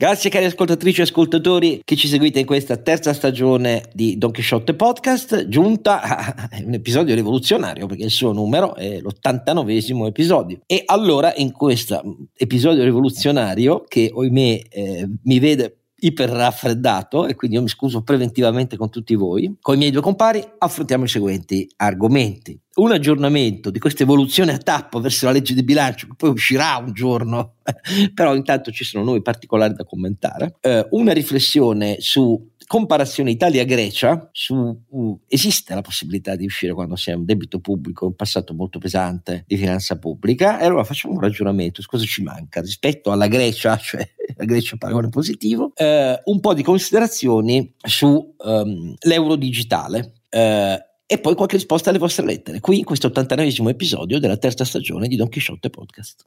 Grazie cari ascoltatrici e ascoltatori che ci seguite in questa terza stagione di Don Quixote Podcast, giunta a un episodio rivoluzionario perché il suo numero è l'89 episodio. E allora in questo episodio rivoluzionario che ohimè eh, mi vede iper raffreddato e quindi io mi scuso preventivamente con tutti voi. Con i miei due compari affrontiamo i seguenti argomenti. Un aggiornamento di questa evoluzione a tappo verso la legge di bilancio che poi uscirà un giorno, però intanto ci sono nuovi particolari da commentare. Eh, una riflessione su comparazione Italia-Grecia, su, uh, esiste la possibilità di uscire quando si ha un debito pubblico, un passato molto pesante di finanza pubblica, e allora facciamo un ragionamento su cosa ci manca rispetto alla Grecia, cioè la Grecia paragone positivo, eh, un po' di considerazioni su um, l'euro digitale. Eh, e poi qualche risposta alle vostre lettere, qui in questo 89 episodio della terza stagione di Don Quixote Podcast.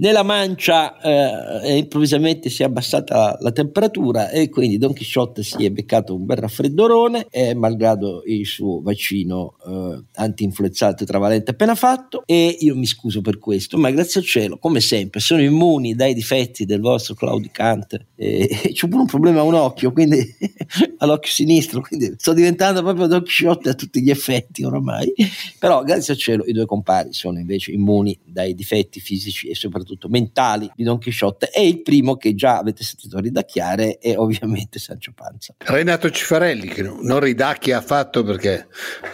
Nella mancia eh, improvvisamente si è abbassata la temperatura e quindi Don Chisciotte si è beccato un bel raffreddorone e malgrado il suo vaccino eh, anti-influenzato travalente appena fatto. E io mi scuso per questo, ma grazie al cielo, come sempre, sono immuni dai difetti del vostro claudicante e, e c'ho pure un problema a un occhio, quindi all'occhio sinistro, quindi sto diventando proprio Don Chisciotte a tutti gli effetti oramai, però grazie al cielo i due compari sono invece immuni dai difetti fisici e soprattutto soprattutto mentali di Don Chisciotte e il primo che già avete sentito ridacchiare è ovviamente Sancio Panza. Renato Cifarelli che non ridacchia affatto perché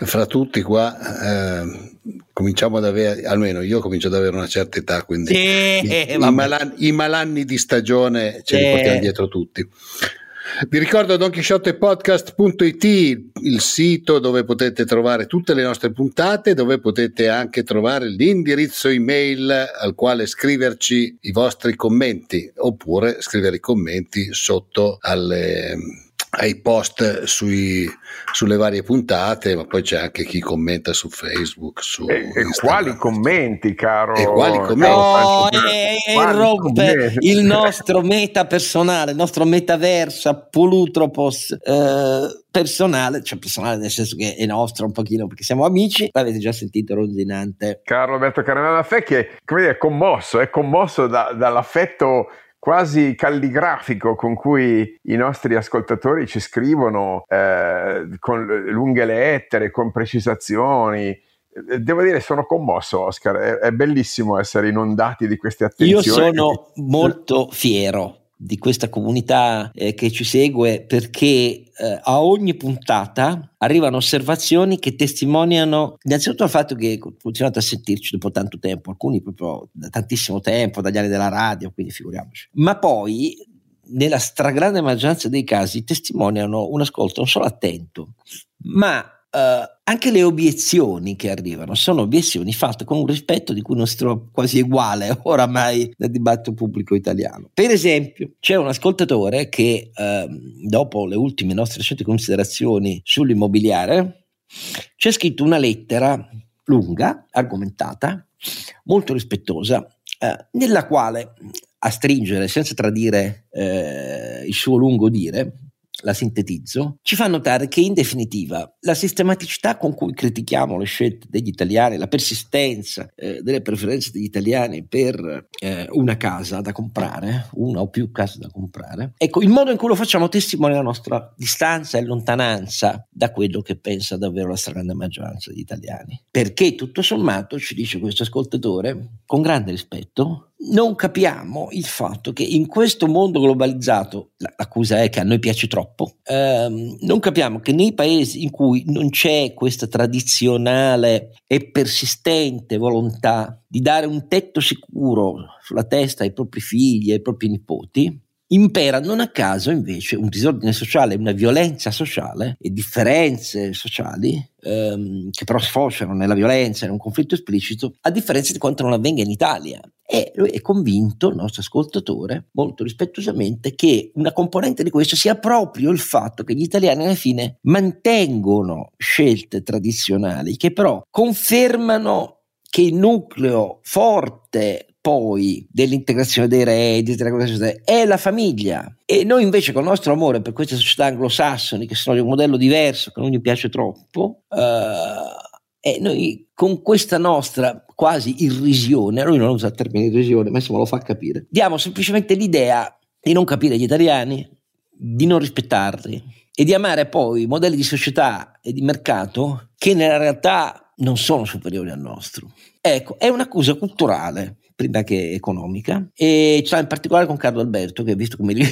fra tutti qua eh, cominciamo ad avere, almeno io comincio ad avere una certa età, quindi sì, i, i, malan, i, malanni di stagione ce li portiamo dietro tutti. Vi ricordo donchisciottepodcast.it, il sito dove potete trovare tutte le nostre puntate, dove potete anche trovare l'indirizzo email al quale scriverci i vostri commenti oppure scrivere i commenti sotto alle ai post sui, sulle varie puntate, ma poi c'è anche chi commenta su Facebook. Su e, e quali commenti, caro? E quali commenti? No, e, e rompe il nostro meta personale, il nostro metaverso, Pulutropos eh, personale, cioè personale nel senso che è nostro un pochino perché siamo amici, l'avete già sentito ronzinante. Caro Roberto Caramella Fè che come dire, è commosso, è commosso da, dall'affetto quasi calligrafico con cui i nostri ascoltatori ci scrivono eh, con lunghe lettere, con precisazioni. Eh, devo dire, sono commosso, Oscar. È, è bellissimo essere inondati di queste attenzioni. Io sono molto fiero di questa comunità eh, che ci segue perché eh, a ogni puntata arrivano osservazioni che testimoniano innanzitutto il fatto che continuate a sentirci dopo tanto tempo, alcuni proprio da tantissimo tempo, dagli anni della radio, quindi figuriamoci. Ma poi nella stragrande maggioranza dei casi testimoniano un ascolto non solo attento, ma Uh, anche le obiezioni che arrivano sono obiezioni fatte con un rispetto di cui non si trova quasi uguale oramai nel dibattito pubblico italiano. Per esempio, c'è un ascoltatore che uh, dopo le ultime nostre recenti considerazioni sull'immobiliare ha scritto una lettera lunga, argomentata, molto rispettosa, uh, nella quale a stringere senza tradire eh, il suo lungo dire la sintetizzo, ci fa notare che in definitiva la sistematicità con cui critichiamo le scelte degli italiani, la persistenza eh, delle preferenze degli italiani per eh, una casa da comprare, una o più case da comprare, ecco, il modo in cui lo facciamo testimonia la nostra distanza e lontananza da quello che pensa davvero la stragrande maggioranza degli italiani. Perché tutto sommato, ci dice questo ascoltatore, con grande rispetto, non capiamo il fatto che in questo mondo globalizzato, l'accusa è che a noi piace troppo, ehm, non capiamo che nei paesi in cui non c'è questa tradizionale e persistente volontà di dare un tetto sicuro sulla testa ai propri figli ai propri nipoti, impera non a caso invece un disordine sociale, una violenza sociale e differenze sociali ehm, che però sfociano nella violenza, in un conflitto esplicito, a differenza di quanto non avvenga in Italia. E lui è convinto, il nostro ascoltatore, molto rispettosamente, che una componente di questo sia proprio il fatto che gli italiani alla fine mantengono scelte tradizionali che però confermano che il nucleo forte poi dell'integrazione dei redditi, è la famiglia. E noi invece con il nostro amore per queste società anglosassoni, che sono di un modello diverso, che non gli piace troppo, uh, e noi con questa nostra quasi irrisione, lui non usa il termine irrisione, ma insomma lo fa capire, diamo semplicemente l'idea di non capire gli italiani, di non rispettarli e di amare poi modelli di società e di mercato che nella realtà non sono superiori al nostro. Ecco, è un'accusa culturale prima che economica, e l'ha in particolare con Carlo Alberto, che è visto come il,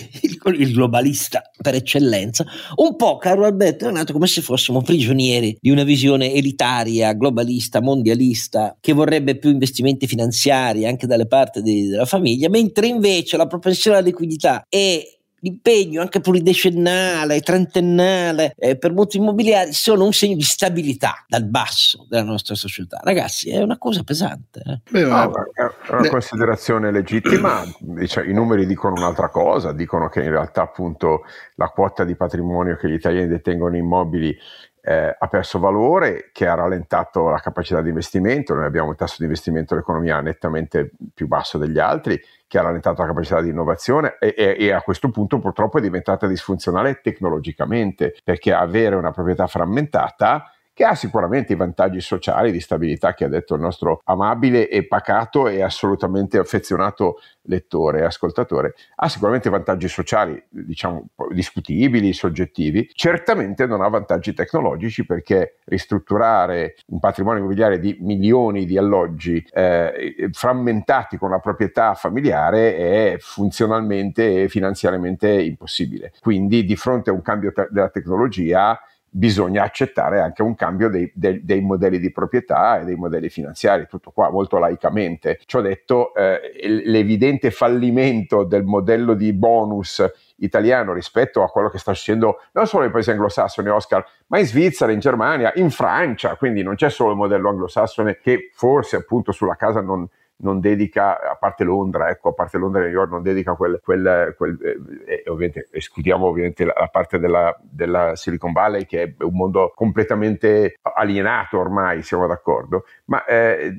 il, globalista per eccellenza. Un po' Carlo Alberto è nato come se fossimo prigionieri di una visione elitaria, globalista, mondialista, che vorrebbe più investimenti finanziari anche dalle parti di, della famiglia, mentre invece la propensione alla liquidità e l'impegno anche pluridecennale, trentennale eh, per mutui immobiliari sono un segno di stabilità dal basso della nostra società. Ragazzi, è una cosa pesante. Eh? Beh, no, è una considerazione legittima, cioè, i numeri dicono un'altra cosa, dicono che in realtà appunto la quota di patrimonio che gli italiani detengono in immobili eh, ha perso valore, che ha rallentato la capacità di investimento, noi abbiamo un tasso di investimento dell'economia nettamente più basso degli altri, che ha rallentato la capacità di innovazione e, e, e, a questo punto purtroppo è diventata disfunzionale tecnologicamente, perché avere una proprietà frammentata che ha sicuramente i vantaggi sociali di stabilità che ha detto il nostro amabile e pacato e assolutamente affezionato lettore e ascoltatore, ha sicuramente vantaggi sociali, diciamo, discutibili, soggettivi, certamente non ha vantaggi tecnologici perché ristrutturare un patrimonio immobiliare di milioni di alloggi eh, frammentati con la proprietà familiare è funzionalmente e finanziariamente impossibile. Quindi di fronte a un cambio te- della tecnologia bisogna accettare anche un cambio dei, dei, dei, modelli di proprietà e dei modelli finanziari, tutto qua molto laicamente. Ci ho detto eh, l'evidente fallimento del modello di bonus italiano rispetto a quello che sta succedendo non solo nei paesi anglosassoni, Oscar, ma in Svizzera, in Germania, in Francia, quindi non c'è solo il modello anglosassone che forse appunto sulla casa non, non dedica, a parte Londra, ecco, a parte Londra e New York, non dedica quel, quel, quel eh, ovviamente escludiamo ovviamente la, la parte della, della, Silicon Valley che è un mondo completamente alienato ormai, siamo d'accordo, ma eh,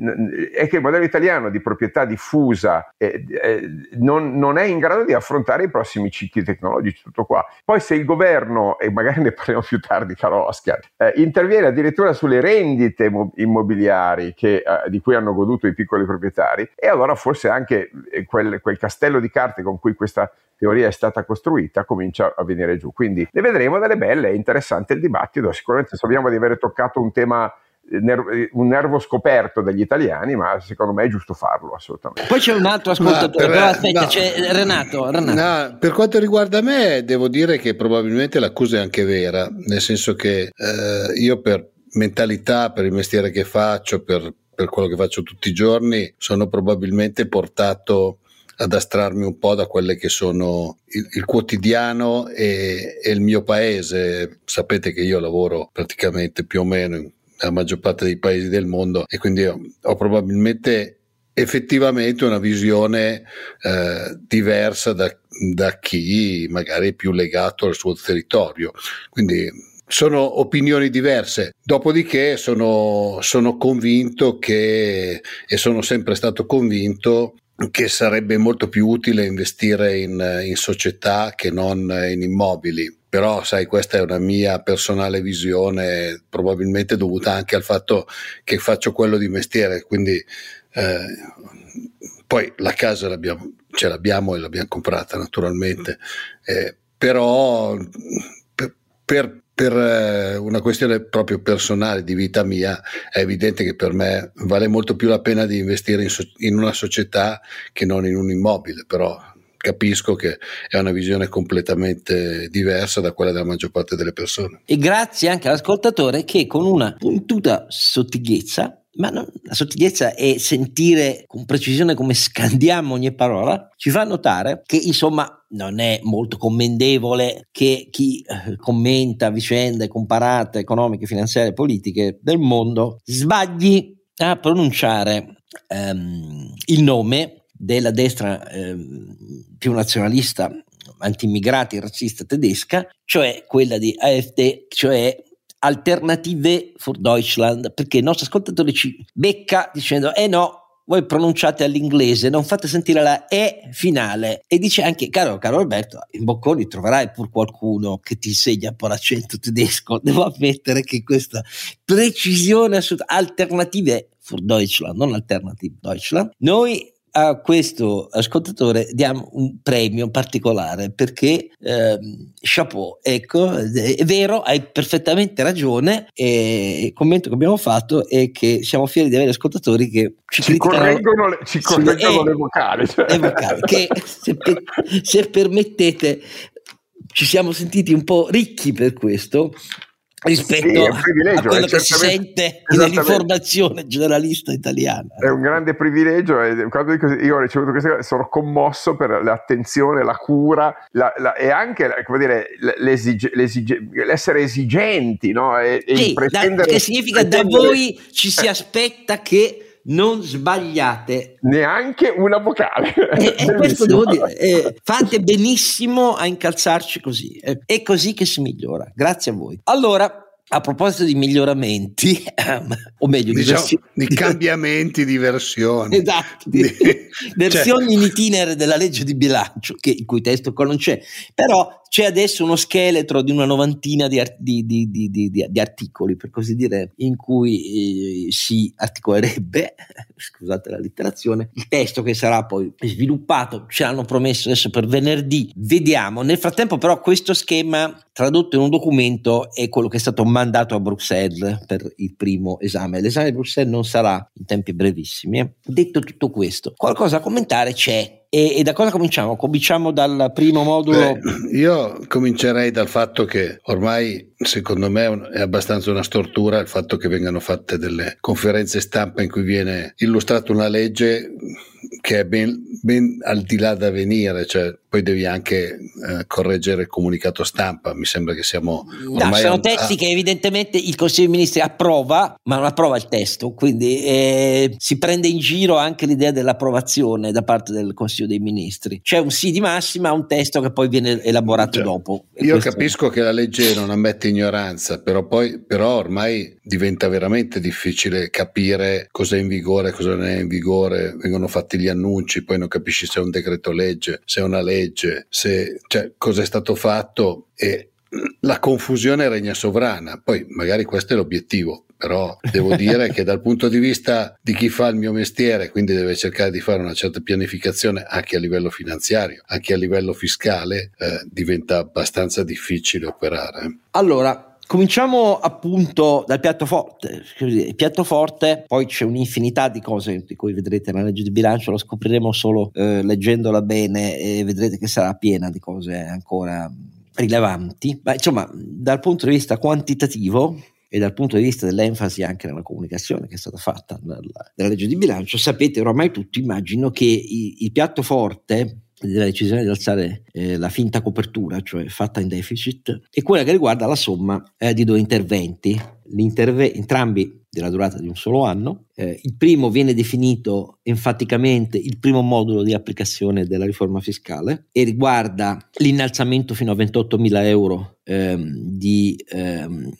è che il modello italiano di proprietà diffusa eh, eh, non, non, è in grado di affrontare i prossimi cicli tecnologici, tutto qua. Poi se il governo, e magari ne parliamo più tardi, caro Oscar, eh, interviene addirittura sulle rendite immobiliari che, eh, di cui hanno goduto i piccoli proprietari, particolari e allora forse anche eh, quel, quel castello di carte con cui questa teoria è stata costruita comincia a venire giù. Quindi ne vedremo delle belle, è interessante il dibattito, sicuramente sappiamo di aver toccato un tema eh, eh, un nervo scoperto degli italiani, ma secondo me è giusto farlo assolutamente. Poi c'è un altro ascoltatore, però aspetta, no, c'è Renato. Renato. No, per quanto riguarda me, devo dire che probabilmente l'accusa è anche vera, nel senso che eh, io per mentalità, per il mestiere che faccio, per per quello che faccio tutti i giorni, sono probabilmente portato ad astrarmi un po' da quelle che sono il, il quotidiano e, e, il mio paese. Sapete che io lavoro praticamente più o meno nella maggior parte dei paesi del mondo e quindi ho, ho probabilmente effettivamente una visione eh, diversa da, da chi magari è più legato al suo territorio. Quindi sono opinioni diverse. Dopodiché sono, sono convinto che, e sono sempre stato convinto, che sarebbe molto più utile investire in, in, società che non in immobili. Però, sai, questa è una mia personale visione, probabilmente dovuta anche al fatto che faccio quello di mestiere. Quindi, eh, poi la casa l'abbiamo, ce l'abbiamo e l'abbiamo comprata naturalmente, eh, però per, per per eh, una questione proprio personale di vita mia è evidente che per me vale molto più la pena di investire in, so- in una società che non in un immobile, però capisco che è una visione completamente diversa da quella della maggior parte delle persone. E grazie anche all'ascoltatore che con una puntuta sottigliezza ma non, la sottigliezza è sentire con precisione come scandiamo ogni parola, ci fa notare che insomma non è molto commendevole che chi eh, commenta vicende comparate economiche, finanziarie e politiche del mondo sbagli a pronunciare ehm, il nome della destra ehm, più nazionalista anti-immigrati razzista tedesca, cioè quella di AfD, cioè Alternative for Deutschland, perché il nostro ascoltatore ci becca dicendo, eh no, voi pronunciate all'inglese, non fate sentire la E finale. E dice anche, caro, caro Alberto, in Bocconi troverai pur qualcuno che ti insegna un po' l'accento tedesco. Devo ammettere che questa precisione assoluta, alternative für Deutschland, non alternative Deutschland, noi a questo ascoltatore diamo un premio particolare perché eh, chapeau, ecco, è vero, hai perfettamente ragione e il commento che abbiamo fatto è che siamo fieri di avere ascoltatori che ci, ci correggono, le, ci correggono eh, le vocali. Cioè. Le vocali che se, se permettete ci siamo sentiti un po' ricchi per questo rispetto sì, a quello che si sente nell'informazione generalista italiana. È un grande privilegio e quando dico, io ho ricevuto queste cose sono commosso per l'attenzione, la cura la, la, e anche come dire, l'esige, l'esige, l'essere esigenti, no? E, e sì, da, che significa da voi ci si aspetta che non sbagliate neanche una vocale. E, e questo devo dire, eh, fate benissimo a incalzarci così. Eh, è così che si migliora. Grazie a voi. Allora, a proposito di miglioramenti, o meglio, diciamo, di, versi- di cambiamenti di versioni. Esatto, di, versioni cioè. in itinere della legge di bilancio, che, il cui testo ancora non c'è, però c'è adesso uno scheletro di una novantina di, di, di, di articoli, per così dire, in cui eh, si articolerebbe, scusate la litterazione, il testo che sarà poi sviluppato, ce l'hanno promesso adesso per venerdì, vediamo. Nel frattempo però questo schema tradotto in un documento è quello che è stato mandato a Bruxelles per il primo esame. L'esame di Bruxelles non sarà in tempi brevissimi. Eh. Detto tutto questo, qualcosa da commentare c'è e, e, da cosa cominciamo? Cominciamo dal primo modulo? Beh, io comincerei dal fatto che ormai, secondo me, è abbastanza una stortura il fatto che vengano fatte delle conferenze stampa in cui viene illustrata una legge che è ben, ben, al di là da venire, cioè poi devi anche eh, correggere il comunicato stampa. Mi sembra che siamo. No, sono testi a... che evidentemente il Consiglio dei Ministri approva, ma non approva il testo, quindi eh, si prende in giro anche l'idea dell'approvazione da parte del Consiglio dei Ministri. C'è un sì di massima, un testo che poi viene elaborato cioè, dopo. Io capisco che la legge non ammette ignoranza, però poi però ormai diventa veramente difficile capire cosa è in vigore, cosa non è in vigore, vengono fatti gli annunci, poi non capisci se è un decreto legge, se è una legge, se, cioè, cosa è stato fatto e la confusione regna sovrana. Poi magari questo è l'obiettivo, però devo dire che dal punto di vista di chi fa il mio mestiere, quindi deve cercare di fare una certa pianificazione anche a livello finanziario, anche a livello fiscale, eh, diventa abbastanza difficile operare. Allora, Cominciamo appunto dal piatto forte. Il piatto forte, poi c'è un'infinità di cose di cui vedrete nella legge di bilancio, lo scopriremo solo eh, leggendola bene e vedrete che sarà piena di cose ancora rilevanti. Ma insomma, dal punto di vista quantitativo, e dal punto di vista dell'enfasi anche nella comunicazione che è stata fatta nella, nella legge di bilancio, sapete oramai tutti, immagino, che il, il piatto forte della decisione di alzare eh, la finta copertura, cioè fatta in deficit, è quella che riguarda la somma eh, di due interventi, entrambi della durata di un solo anno. Eh, il primo viene definito enfaticamente il primo modulo di applicazione della riforma fiscale e riguarda l'innalzamento fino a 28.000 euro ehm, di ehm,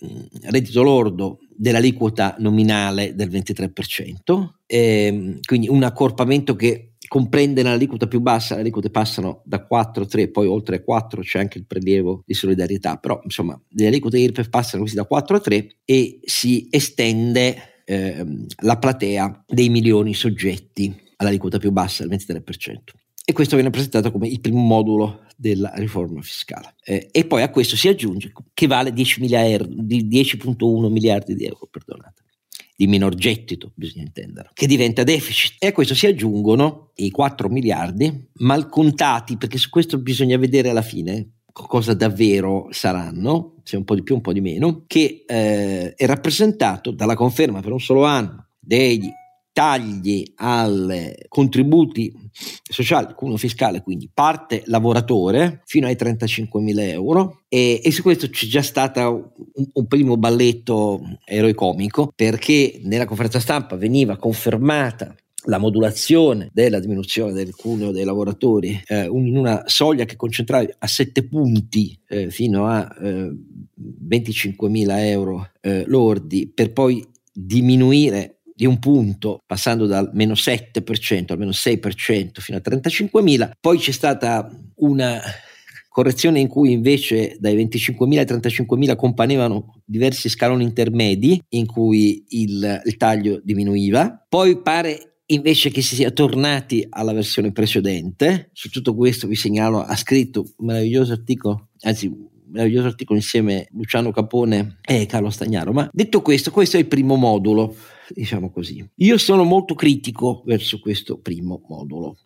reddito lordo dell'aliquota nominale del 23%, ehm, quindi un accorpamento che comprende l'aliquota più bassa, le aliquote passano da 4 a 3, poi oltre a 4 c'è anche il prelievo di solidarietà, però insomma le aliquote IRPEF passano così da 4 a 3 e si estende eh, la platea dei milioni soggetti all'aliquota più bassa, il 23%. E questo viene presentato come il primo modulo della riforma fiscale. Eh, e poi a questo si aggiunge che vale 10 euro, 10.1 miliardi di euro, perdonate di minor gettito, bisogna intendere, che diventa deficit. E a questo si aggiungono i 4 miliardi mal contati, perché su questo bisogna vedere alla fine cosa davvero saranno, se un po' di più, un po' di meno, che eh, è rappresentato dalla conferma per un solo anno degli tagli ai contributi sociali, cuneo fiscale, quindi parte lavoratore fino ai 35 mila euro. E, e, su questo c'è già stato un, un, primo balletto eroicomico perché nella conferenza stampa veniva confermata la modulazione della diminuzione del cuneo dei lavoratori eh, in una soglia che concentrava a 7 punti eh, fino a eh, 25 mila euro eh, lordi per poi diminuire di un punto, passando dal meno 7% al meno 6% fino a 35.000, poi c'è stata una correzione in cui invece dai 25.000 ai 35.000 componevano diversi scaloni intermedi in cui il, il taglio diminuiva, poi pare invece che si sia tornati alla versione precedente. Su tutto questo vi segnalo, ha scritto un meraviglioso articolo, anzi meraviglioso articolo insieme Luciano Capone e Carlo Stagnaro. Ma detto questo, questo è il primo modulo, diciamo così. Io sono molto critico verso questo primo modulo,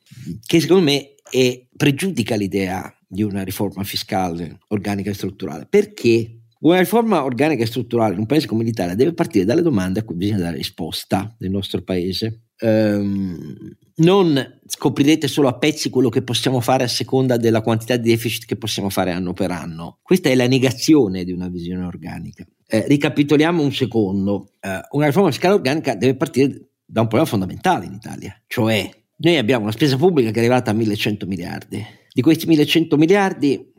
che secondo me è, pregiudica l'idea di una riforma fiscale organica e strutturale. Perché? Una riforma organica e strutturale in un paese come l'Italia deve partire dalle domande a cui bisogna dare risposta nel nostro paese ehm, non scoprirete solo a pezzi quello che possiamo fare a seconda della quantità di deficit che possiamo fare anno per anno. Questa è la negazione di una visione organica. Eh, ricapitoliamo un secondo. Eh, una riforma fiscale organica deve partire da un problema fondamentale in Italia, cioè noi abbiamo una spesa pubblica che è arrivata a 1100 miliardi. Di questi 1100 miliardi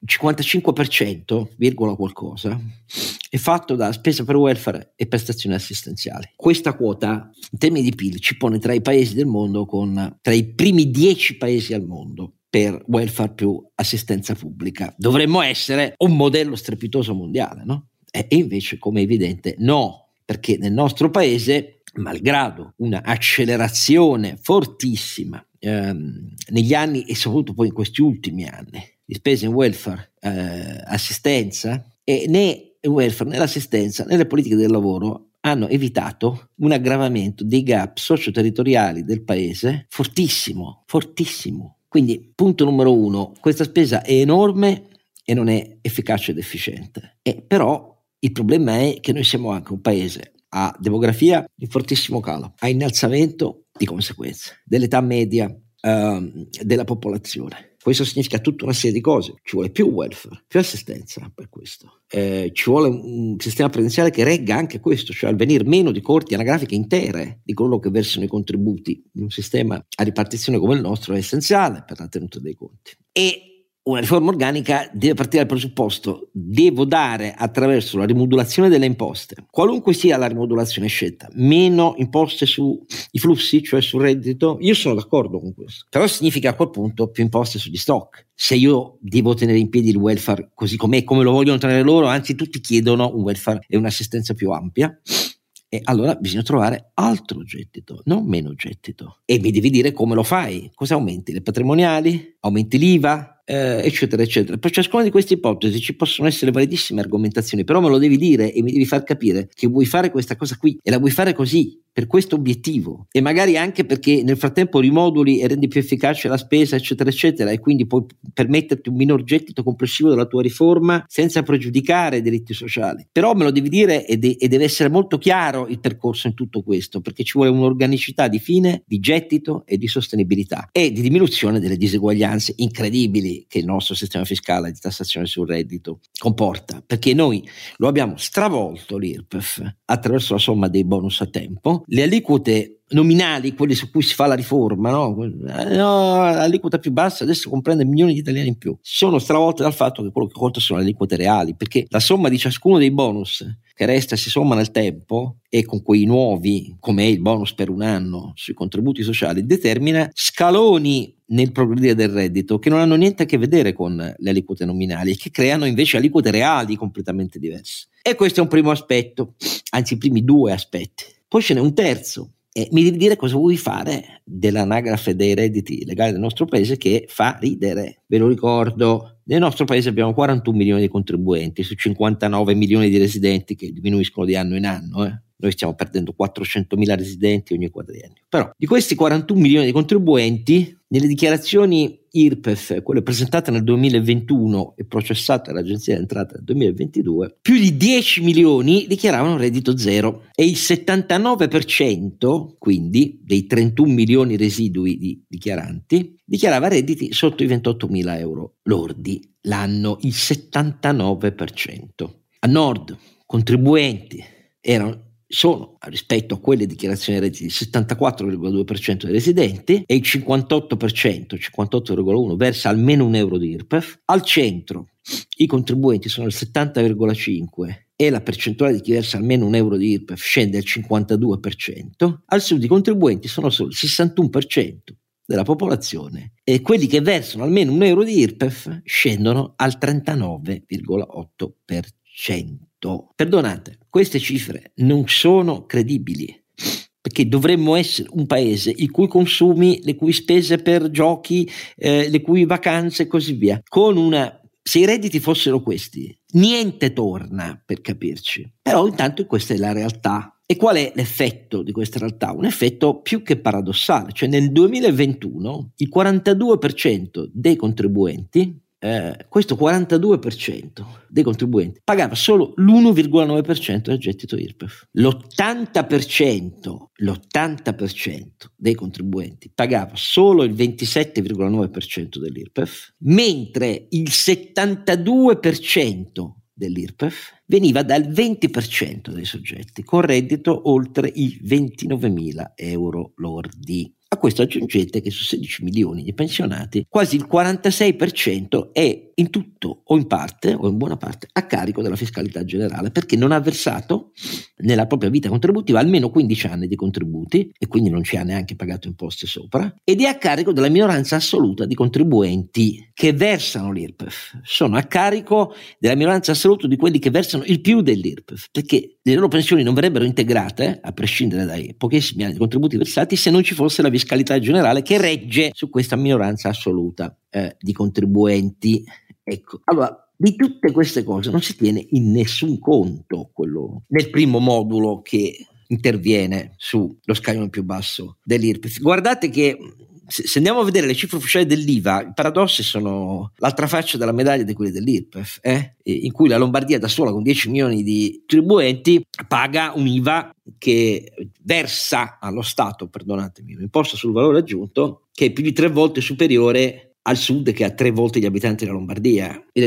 il 55%, virgola qualcosa, è fatto da spesa per welfare e prestazioni assistenziali. Questa quota, in termini di PIL, ci pone tra i paesi del mondo con tra i primi 10 paesi al mondo per welfare più assistenza pubblica. Dovremmo essere un modello strepitoso mondiale, no? E invece, come evidente, no, perché nel nostro paese, malgrado una accelerazione fortissima ehm, negli anni e soprattutto poi in questi ultimi anni di spese in welfare, eh, assistenza, e né il welfare né l'assistenza né le politiche del lavoro hanno evitato un aggravamento dei gap socio-territoriali del paese fortissimo, fortissimo. Quindi, punto numero uno, questa spesa è enorme e non è efficace ed efficiente. E però il problema è che noi siamo anche un paese a demografia di fortissimo calo, a innalzamento di conseguenze dell'età media uh, della popolazione questo significa tutta una serie di cose. Ci vuole più welfare, più assistenza per questo. Eh, ci vuole un sistema previdenziale che regga anche questo, cioè al venire meno di corti anagrafiche intere di coloro che versano i contributi un sistema a ripartizione come il nostro è essenziale per la tenuta dei conti. E una riforma organica deve partire dal presupposto devo dare attraverso la rimodulazione delle imposte, qualunque sia la rimodulazione scelta, meno imposte sui flussi, cioè sul reddito, io sono d'accordo con questo, però significa a quel punto più imposte sugli stock. Se io devo tenere in piedi il welfare così com'è, come lo vogliono tenere loro, anzi tutti chiedono un welfare e un'assistenza più ampia, e allora bisogna trovare altro gettito, non meno gettito. E mi devi dire come lo fai. Cosa aumenti? Le patrimoniali? Aumenti l'IVA? Eh, eccetera, eccetera. Per ciascuna di queste ipotesi ci possono essere validissime argomentazioni, però me lo devi dire e mi devi far capire che vuoi fare questa cosa qui e la vuoi fare così, per questo obiettivo e magari anche perché nel frattempo rimoduli e rendi più efficace la spesa, eccetera, eccetera, e quindi puoi permetterti un minor gettito complessivo della tua riforma senza pregiudicare i diritti sociali. Però me lo devi dire e, de- e deve essere molto chiaro il percorso in tutto questo, perché ci vuole un'organicità di fine, di gettito e di sostenibilità e di diminuzione delle diseguaglianze incredibili che il nostro sistema fiscale di tassazione sul reddito comporta, perché noi lo abbiamo stravolto l'IRPEF attraverso la somma dei bonus a tempo le aliquote nominali, quelle su cui si fa la riforma, no? Eh, no, l'aliquota più bassa adesso comprende milioni di italiani in più, sono stravolte dal fatto che quello che conta sono le aliquote reali, perché la somma di ciascuno dei bonus che resta si somma nel tempo e con quei nuovi, come il bonus per un anno sui contributi sociali, determina scaloni nel progredire del reddito che non hanno niente a che vedere con le aliquote nominali e che creano invece aliquote reali completamente diverse. E questo è un primo aspetto, anzi i primi due aspetti. Poi ce n'è un terzo, e mi devi dire cosa vuoi fare dell'anagrafe dei redditi legali del nostro paese che fa ridere. Ve lo ricordo, nel nostro paese abbiamo 41 milioni di contribuenti su 59 milioni di residenti che diminuiscono di anno in anno. Eh. Noi stiamo perdendo 400.000 residenti ogni quadriennio. Però di questi 41 milioni di contribuenti, nelle dichiarazioni IRPEF, quelle presentate nel 2021 e processate all'Agenzia di Entrata nel 2022, più di 10 milioni dichiaravano reddito zero e il 79%, quindi dei 31 milioni residui di dichiaranti, dichiarava redditi sotto i 28.000 euro lordi l'anno, il 79%. A nord, contribuenti erano sono rispetto a quelle dichiarazioni redditi il 74,2% dei residenti e il 58%, 58,1% versa almeno un euro di IRPEF, al centro i contribuenti sono il 70,5% e la percentuale di chi versa almeno un euro di IRPEF scende al 52%, al sud i contribuenti sono solo il 61% della popolazione e quelli che versano almeno un euro di IRPEF scendono al 39,8%. Perdonate, queste cifre non sono credibili perché dovremmo essere un paese i cui consumi, le cui spese per giochi, eh, le cui vacanze e così via, con una se i redditi fossero questi, niente torna per capirci. Però intanto questa è la realtà. E qual è l'effetto di questa realtà? Un effetto più che paradossale, cioè nel 2021 il 42% dei contribuenti eh, questo 42% dei contribuenti pagava solo l'1,9% del gettito IRPEF. L'80%, l'80% dei contribuenti pagava solo il 27,9% dell'IRPEF, mentre il 72% dell'IRPEF veniva dal 20% dei soggetti con reddito oltre i 29.000 euro lordi. A questo aggiungete che su 16 milioni di pensionati quasi il 46% è in tutto o in parte o in buona parte a carico della fiscalità generale perché non ha versato nella propria vita contributiva almeno 15 anni di contributi e quindi non ci ha neanche pagato imposte sopra ed è a carico della minoranza assoluta di contribuenti che versano l'IRPEF. Sono a carico della minoranza assoluta di quelli che versano il più dell'IRPEF perché le loro pensioni non verrebbero integrate a prescindere dai pochissimi anni di contributi versati se non ci fosse la fiscalità generale che regge su questa minoranza assoluta eh, di contribuenti. Ecco, allora di tutte queste cose non si tiene in nessun conto quello, nel primo modulo che interviene sullo scaglione più basso dell'IRPEF. Guardate che se andiamo a vedere le cifre ufficiali dell'IVA, i paradossi sono l'altra faccia della medaglia di quelle dell'IRPEF, eh? in cui la Lombardia da sola con 10 milioni di contribuenti paga un IVA che versa allo Stato, perdonatemi, un'imposta sul valore aggiunto che è più di tre volte superiore al sud che ha tre volte gli abitanti della Lombardia. Vi?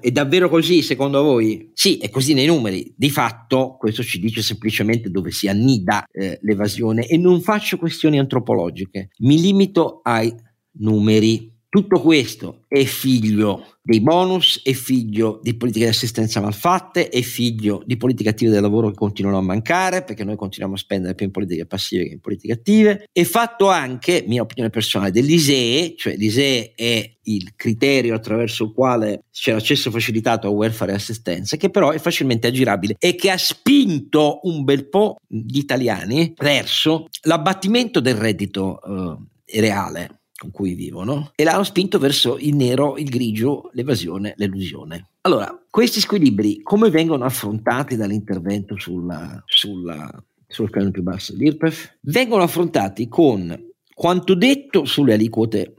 È davvero così secondo voi? Sì, è così nei numeri. Di fatto questo ci dice semplicemente dove si annida eh, l'evasione e non faccio questioni antropologiche, mi limito ai numeri. Tutto questo è figlio dei bonus, è figlio di politiche di assistenza malfatte, è figlio di politiche attive del lavoro che continuano a mancare perché noi continuiamo a spendere più in politiche passive che in politiche attive. È fatto anche, mia opinione personale, dell'ISEE, cioè l'ISEE è il criterio attraverso il quale c'è l'accesso facilitato a welfare e assistenza, che però è facilmente aggirabile e che ha spinto un bel po' gli italiani verso l'abbattimento del reddito eh, reale con cui vivono e l'hanno spinto verso il nero, il grigio, l'evasione, l'elusione. Allora, questi squilibri come vengono affrontati dall'intervento sulla, sulla, sullo scalone più basso dell'IRPEF? Vengono affrontati con quanto detto sulle aliquote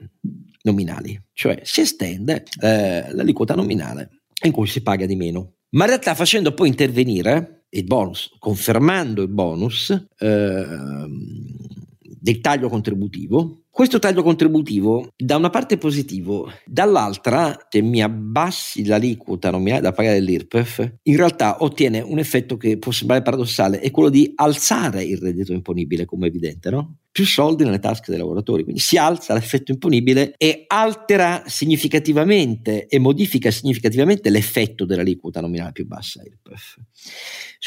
nominali, cioè si estende eh, l'aliquota nominale in cui si paga di meno, ma in realtà facendo poi intervenire il bonus, confermando il bonus eh, del taglio contributivo questo taglio contributivo da una parte è positivo, dall'altra se mi abbassi l'aliquota nominale da pagare dell'IRPEF, in realtà ottiene un effetto che può sembrare paradossale, è quello di alzare il reddito imponibile, come evidente, no? Più soldi nelle tasche dei lavoratori, quindi si alza l'effetto imponibile e altera significativamente e modifica significativamente l'effetto dell'aliquota nominale più bassa IRPEF.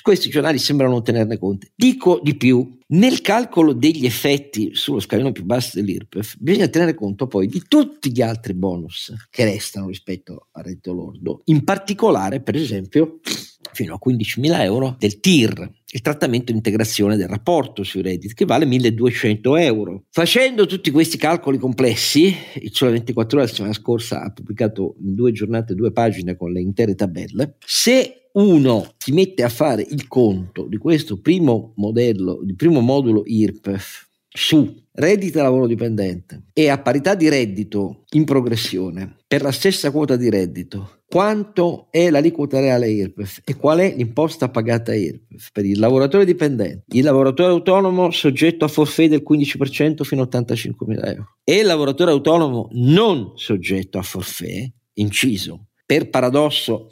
Questi giornali sembrano non tenerne conto. Dico di più, nel calcolo degli effetti sullo scalino più basso dell'IRPEF bisogna tenere conto poi di tutti gli altri bonus che restano rispetto al reddito lordo, in particolare per esempio fino a 15.000 euro del TIR, il trattamento di integrazione del rapporto sui redditi, che vale 1.200 euro. Facendo tutti questi calcoli complessi, il Sole 24 Ore la settimana scorsa ha pubblicato in due giornate due pagine con le intere tabelle, se uno si mette a fare il conto di questo primo modello, di primo modulo IRPEF su reddito da lavoro dipendente e a parità di reddito in progressione per la stessa quota di reddito, quanto è l'aliquota reale IRPEF e qual è l'imposta pagata IRPEF per il lavoratore dipendente, il lavoratore autonomo soggetto a forfè del 15% fino a 85.000 euro. E il lavoratore autonomo non soggetto a forfè, inciso, per paradosso,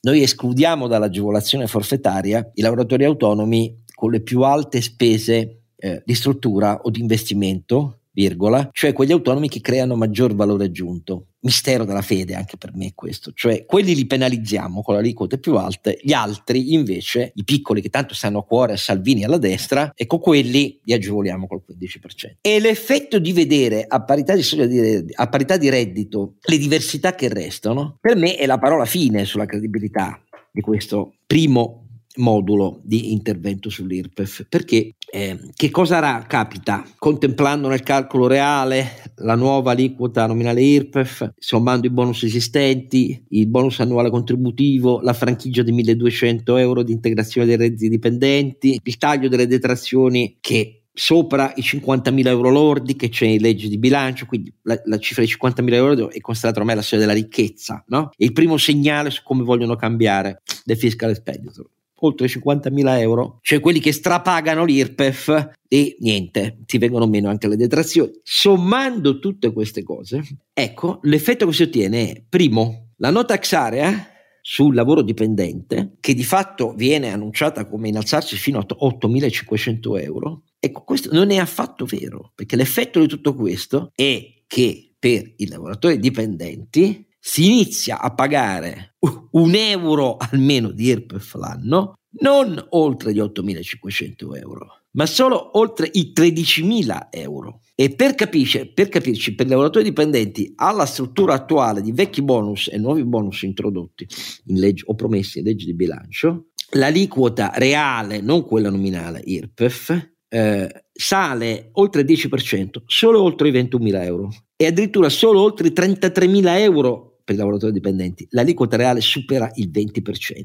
noi escludiamo dall'agevolazione forfettaria i lavoratori autonomi con le più alte spese eh, di struttura o di investimento, virgola, cioè quegli autonomi che creano maggior valore aggiunto. Mistero della fede anche per me questo, cioè quelli li penalizziamo con le aliquote più alte, gli altri invece, i piccoli che tanto stanno a cuore a Salvini alla destra, ecco quelli li agevoliamo col 15%. E l'effetto di vedere a parità di, a parità di reddito le diversità che restano, per me è la parola fine sulla credibilità di questo primo modulo di intervento sull'IRPEF perché eh, che cosa ra- capita contemplando nel calcolo reale la nuova aliquota nominale IRPEF sommando i bonus esistenti il bonus annuale contributivo la franchigia di 1200 euro di integrazione dei redditi dipendenti il taglio delle detrazioni che sopra i 50.000 euro lordi che c'è in legge di bilancio, quindi la, la cifra di 50.000 euro è considerata ormai la storia della ricchezza, no? Il primo segnale su come vogliono cambiare le fiscal expenditure oltre 50.000 euro, cioè quelli che strapagano l'IRPEF e niente, ti vengono meno anche le detrazioni. Sommando tutte queste cose, ecco, l'effetto che si ottiene è, primo, la no tax area sul lavoro dipendente, che di fatto viene annunciata come innalzarsi fino a 8.500 euro, ecco, questo non è affatto vero, perché l'effetto di tutto questo è che per i lavoratori dipendenti si inizia a pagare un euro almeno di IRPEF l'anno, non oltre gli 8.500 euro, ma solo oltre i 13.000 euro. E per, capisce, per capirci, per i lavoratori dipendenti, alla struttura attuale di vecchi bonus e nuovi bonus introdotti in legge o promessi in legge di bilancio, l'aliquota reale, non quella nominale IRPEF, eh, sale oltre il 10%, solo oltre i 21.000 euro e addirittura solo oltre i 33.000 euro per i lavoratori dipendenti, l'aliquota reale supera il 20%.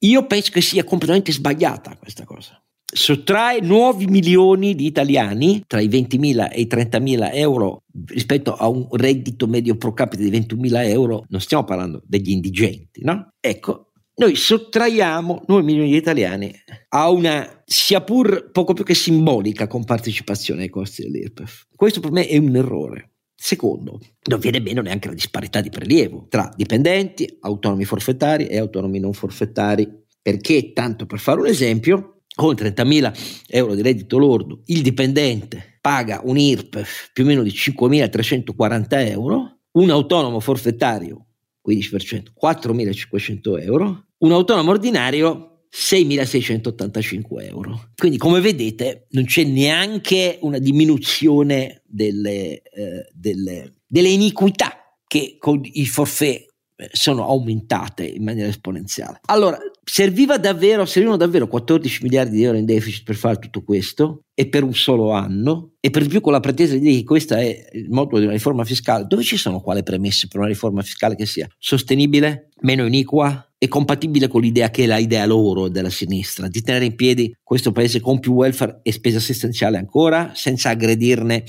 Io penso che sia completamente sbagliata questa cosa. Sottrae nuovi milioni di italiani tra i 20.000 e i 30.000 euro rispetto a un reddito medio pro capite di 21.000 euro, non stiamo parlando degli indigenti, no? Ecco, noi sottraiamo 9 milioni di italiani a una sia pur poco più che simbolica compartecipazione ai costi dell'IRPEF. Questo per me è un errore. Secondo, non viene meno neanche la disparità di prelievo tra dipendenti, autonomi forfettari e autonomi non forfettari, perché, tanto per fare un esempio, con 30.000 euro di reddito lordo, il dipendente paga un IRPEF più o meno di 5.340 euro, un autonomo forfettario, 15%, 4.500 euro, un autonomo ordinario 6.685 euro. Quindi come vedete non c'è neanche una diminuzione delle, eh, delle, delle iniquità che con i forfè eh, sono aumentate in maniera esponenziale. Allora, serviva davvero, servivano davvero 14 miliardi di euro in deficit per fare tutto questo e per un solo anno e per di più con la pretesa di dire che questo è il modulo di una riforma fiscale. Dove ci sono quale premesse per una riforma fiscale che sia sostenibile, meno iniqua, è compatibile con l'idea che è l'idea loro della sinistra, di tenere in piedi questo paese con più welfare e spesa assistenziale ancora, senza aggredirne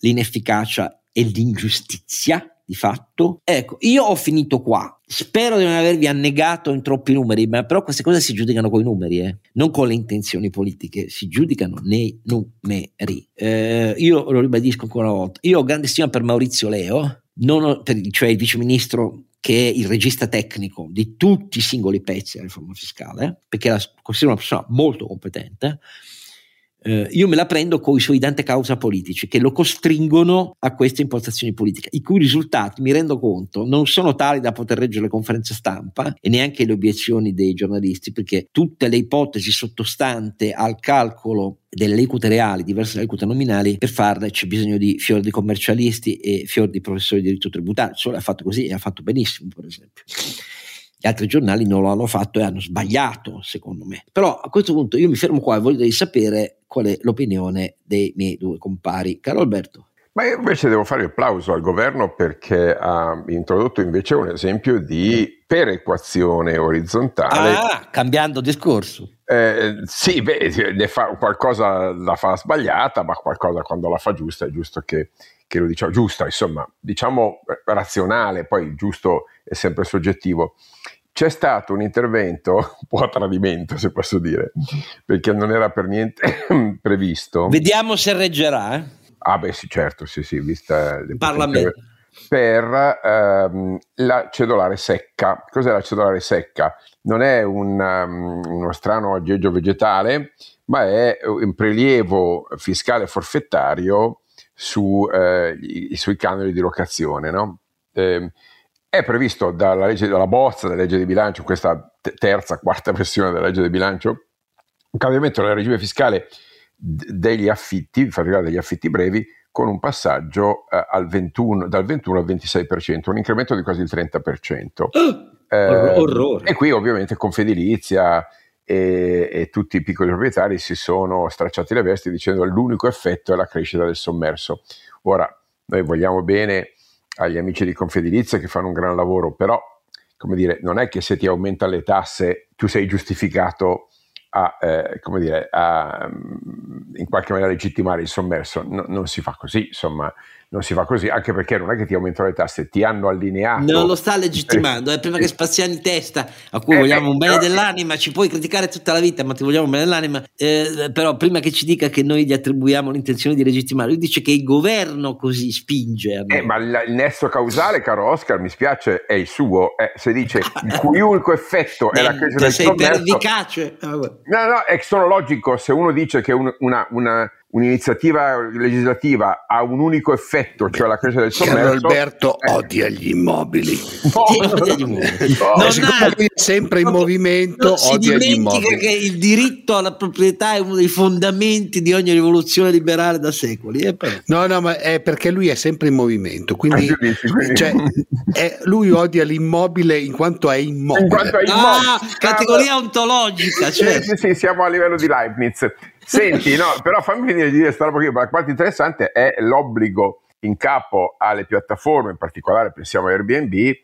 l'inefficacia e l'ingiustizia di fatto. Ecco, io ho finito qua. Spero di non avervi annegato in troppi numeri, ma però queste cose si giudicano con i numeri, eh? non con le intenzioni politiche, si giudicano nei numeri. Eh, io lo ribadisco ancora una volta. Io ho grande stima per Maurizio Leo, ho, per, cioè il viceministro che è il regista tecnico di tutti i singoli pezzi della riforma fiscale, perché la considero una persona molto competente, eh, io me la prendo con i suoi dante causa politici che lo costringono a queste impostazioni politiche, i cui risultati, mi rendo conto, non sono tali da poter reggere le conferenze stampa e neanche le obiezioni dei giornalisti, perché tutte le ipotesi sottostanti al calcolo delle aliquote reali diverse dalle aliquote nominali, per farle c'è bisogno di fior di commercialisti e fior di professori di diritto tributario. Solo ha fatto così e ha fatto benissimo, per esempio. Gli altri giornali non lo hanno fatto e hanno sbagliato, secondo me. Però a questo punto io mi fermo qua e voglio sapere qual è l'opinione dei miei due compari. Caro Alberto. Ma io invece devo fare il plauso al governo perché ha introdotto invece un esempio di perequazione orizzontale. Ah, cambiando discorso. Eh, sì, beh, fa qualcosa la fa sbagliata, ma qualcosa quando la fa giusta è giusto che, che lo diciamo. Giusta, insomma, diciamo razionale, poi giusto è sempre soggettivo c'è stato un intervento un po' a tradimento, se posso dire, perché non era per niente previsto. Vediamo se reggerà. Eh? Ah, beh, sì, certo, sì, sì, vista il Parlamento. Per ehm, la cedolare secca. Cos'è la cedolare secca? Non è un, um, uno strano aggeggio vegetale, ma è un prelievo fiscale forfettario su, eh, sui canoni di locazione, no? eh, è previsto dalla, legge, dalla bozza della legge di bilancio, questa terza, quarta versione della legge di bilancio, un cambiamento nel regime fiscale degli affitti, in particolare degli affitti brevi, con un passaggio eh, 21, dal 21 al 26%, un incremento di quasi il 30%. eh, orrore. E qui ovviamente Confedilizia e, e, tutti i piccoli proprietari si sono stracciati le vesti dicendo che l'unico effetto è la crescita del sommerso. Ora, noi vogliamo bene agli amici di Confedilizia che fanno un gran lavoro, però come dire, non è che se ti aumentano le tasse tu sei giustificato a, eh, come dire, a mm, in qualche maniera legittimare il sommerso. No, non si fa così, insomma, non si fa così, anche perché non è che ti aumentano le tasse, ti hanno allineato. Non lo sta legittimando, è prima che spaziani testa, a cui eh, vogliamo un bene dell'anima, ci puoi criticare tutta la vita, ma ti vogliamo un bene dell'anima, eh, però prima che ci dica che noi gli attribuiamo l'intenzione di legittimare, lui dice che il governo così spinge. Eh, ma il, il nesso causale, caro Oscar, mi spiace, è il suo, eh, se dice il cui unico effetto è la crescita del sei pervicace. No, no, è solo logico, se uno dice che un, una, una un'iniziativa legislativa ha un unico effetto, cioè la crescita del sommerso. Carlo Alberto eh. odia gli immobili. No, odia gli immobili. No. No, siccome lui è sempre in movimento, odia gli immobili. che il diritto alla proprietà è uno dei fondamenti di ogni rivoluzione liberale da secoli. No, no, ma è perché lui è sempre in movimento, quindi, cioè, è, lui odia l'immobile in quanto è immobile. In quanto è immobile. Ah, categoria ontologica. Cioè. Sì, sì, sì, siamo a livello di Leibniz. Senti, no, però fammi finire di dire questa roba qui, la parte interessante è l'obbligo in capo alle piattaforme, in particolare pensiamo a Airbnb,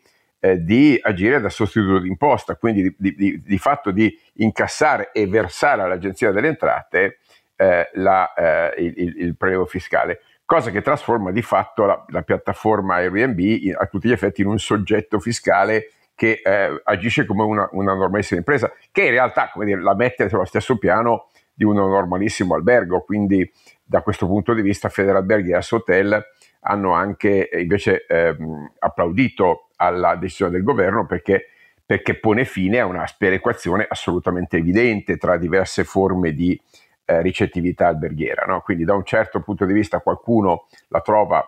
eh, di agire da sostituto d'imposta, quindi di, di, di, fatto di incassare e versare all'Agenzia delle Entrate eh, la, eh, il, il, prelievo fiscale, cosa che trasforma di fatto la, la piattaforma Airbnb in, a tutti gli effetti in un soggetto fiscale che eh, agisce come una, una normalissima impresa, che in realtà, dire, la mette sullo stesso piano di un normalissimo albergo, quindi da questo punto di vista Federalberghi e Assotel hanno anche eh, invece ehm, applaudito alla decisione del governo perché, perché, pone fine a una sperequazione assolutamente evidente tra diverse forme di eh, ricettività alberghiera. No? Quindi da un certo punto di vista qualcuno la trova,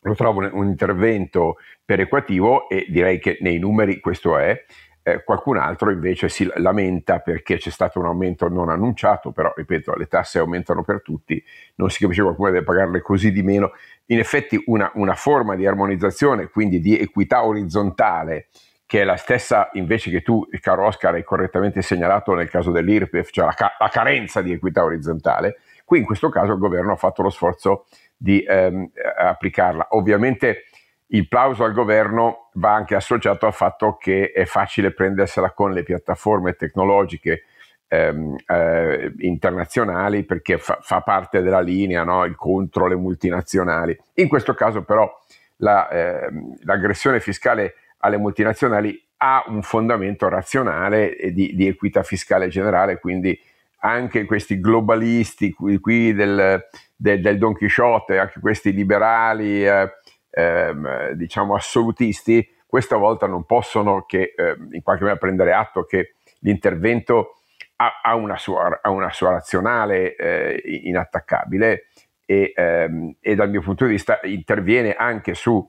lo trova un, un intervento perequativo e direi che nei numeri questo è, eh, qualcun altro invece si lamenta perché c'è stato un aumento non annunciato, però ripeto, le tasse aumentano per tutti, non si capisce qualcuno deve pagarle così di meno. In effetti una, una forma di armonizzazione, quindi di equità orizzontale, che è la stessa invece che tu, caro Oscar, hai correttamente segnalato nel caso dell'IRPEF, cioè la, ca- la carenza di equità orizzontale, qui in questo caso il governo ha fatto lo sforzo di ehm, applicarla. Ovviamente il plauso al governo va anche associato al fatto che è facile prendersela con le piattaforme tecnologiche ehm, eh, internazionali perché fa, fa, parte della linea no? il contro le multinazionali. In questo caso però la, eh, l'aggressione fiscale alle multinazionali ha un fondamento razionale di, di equità fiscale generale, quindi anche questi globalisti qui, qui del, del, del, Don Chisciotte, anche questi liberali eh, ehm, diciamo assolutisti, questa volta non possono che eh, in qualche maniera prendere atto che l'intervento ha, ha, una, sua, ha una, sua, razionale eh, inattaccabile e, ehm, e, dal mio punto di vista interviene anche su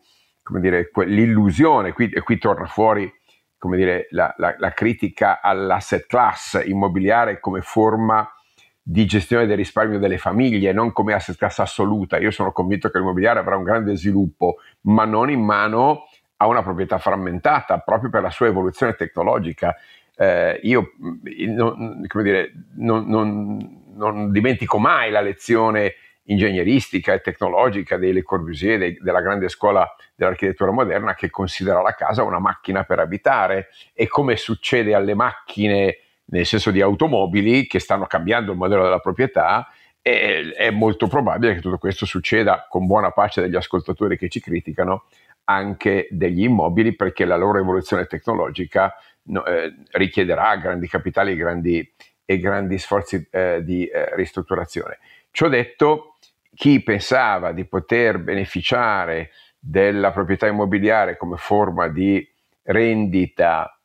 dire, l'illusione, qui, e qui torna fuori dire, la, la, la critica all'asset class immobiliare come forma di gestione del risparmio delle famiglie, non come asset class assoluta. Io sono convinto che l'immobiliare avrà un grande sviluppo, ma non in mano a una proprietà frammentata, proprio per la sua evoluzione tecnologica. Eh, io non, dire, non, non, non, dimentico mai la lezione ingegneristica e tecnologica dei Le Corbusier, dei, della grande scuola dell'architettura moderna, che considera la casa una macchina per abitare e come succede alle macchine nel senso di automobili che stanno cambiando il modello della proprietà e è molto probabile che tutto questo succeda con buona pace degli ascoltatori che ci criticano anche degli immobili perché la loro evoluzione tecnologica no, eh, richiederà grandi capitali e grandi, e grandi sforzi eh, di eh, ristrutturazione. Ciò detto, chi pensava di poter beneficiare della proprietà immobiliare come forma di rendita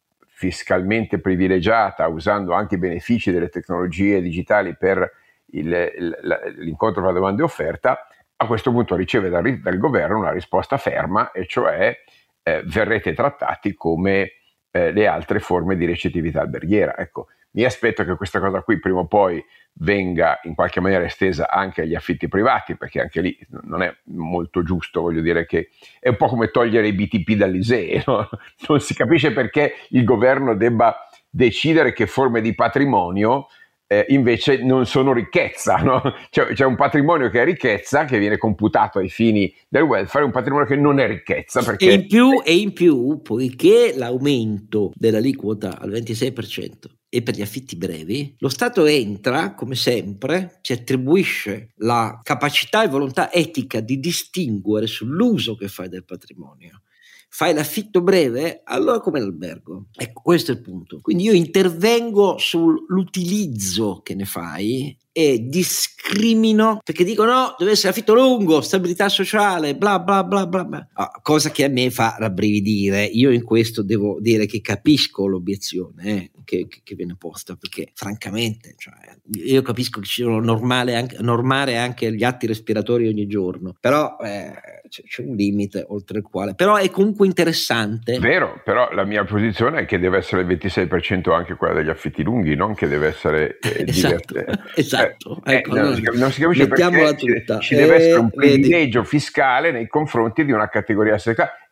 fiscalmente privilegiata usando anche i benefici delle tecnologie digitali per il, il, l'incontro tra domanda e offerta, a questo punto riceve dal, dal, governo una risposta ferma e cioè eh, verrete trattati come eh, le altre forme di recettività alberghiera. Ecco, mi aspetto che questa cosa qui prima o poi venga in qualche maniera estesa anche agli affitti privati, perché anche lì non è molto giusto, voglio dire che è un po' come togliere i BTP dall'ISEE, no? non si capisce perché il governo debba decidere che forme di patrimonio eh, invece non sono ricchezza, no? cioè, c'è un patrimonio che è ricchezza, che viene computato ai fini del welfare, un patrimonio che non è ricchezza. Perché... E, in più, e in più, poiché l'aumento dell'aliquota al 26% e per gli affitti brevi, lo Stato entra, come sempre, si attribuisce la capacità e volontà etica di distinguere sull'uso che fai del patrimonio fai l'affitto breve, allora come l'albergo? Ecco, questo è il punto. Quindi io intervengo sull'utilizzo che ne fai e discrimino perché dico no, deve essere affitto lungo, stabilità sociale, bla bla bla bla, bla. Ah, cosa che a me fa rabbrividire. Io in questo devo dire che capisco l'obiezione eh, che, che, viene posta perché francamente cioè, io capisco che ci sono normale anche, normare anche gli atti respiratori ogni giorno, però eh, c'è, c'è, un limite oltre il quale, però è comunque interessante. Vero, però la mia posizione è che deve essere il 26% anche quella degli affitti lunghi, non che deve essere eh, esatto, esatto. Eh, ecco, eh, non, si, non, si, capisce perché tutta. ci, ci deve essere un privilegio vedi. fiscale nei confronti di una categoria.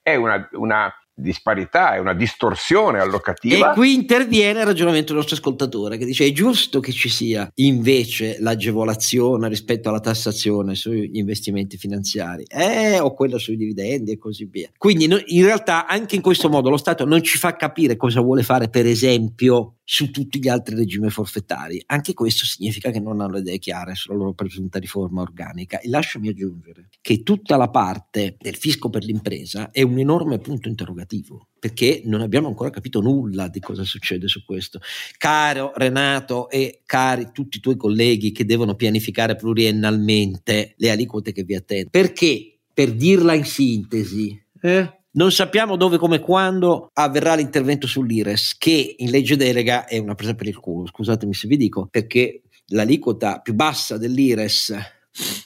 È una, una disparità, è una distorsione allocativa. E qui interviene il ragionamento del nostro ascoltatore che dice è giusto che ci sia invece l'agevolazione rispetto alla tassazione sugli investimenti finanziari eh, o quella sui dividendi e così via. Quindi in realtà anche in questo modo lo Stato non ci fa capire cosa vuole fare per esempio su tutti gli altri regimi forfettari. Anche questo significa che non hanno idee chiare sulla loro presunta riforma organica. E lasciami aggiungere che tutta la parte del fisco per l'impresa è un enorme punto interrogativo, perché non abbiamo ancora capito nulla di cosa succede su questo. Caro Renato e cari tutti i tuoi colleghi che devono pianificare pluriennalmente le aliquote che vi attendono, perché, per dirla in sintesi, eh? Non sappiamo dove, come e quando avverrà l'intervento sull'IRES, che in legge delega è una presa per il culo, scusatemi se vi dico, perché l'aliquota più bassa dell'IRES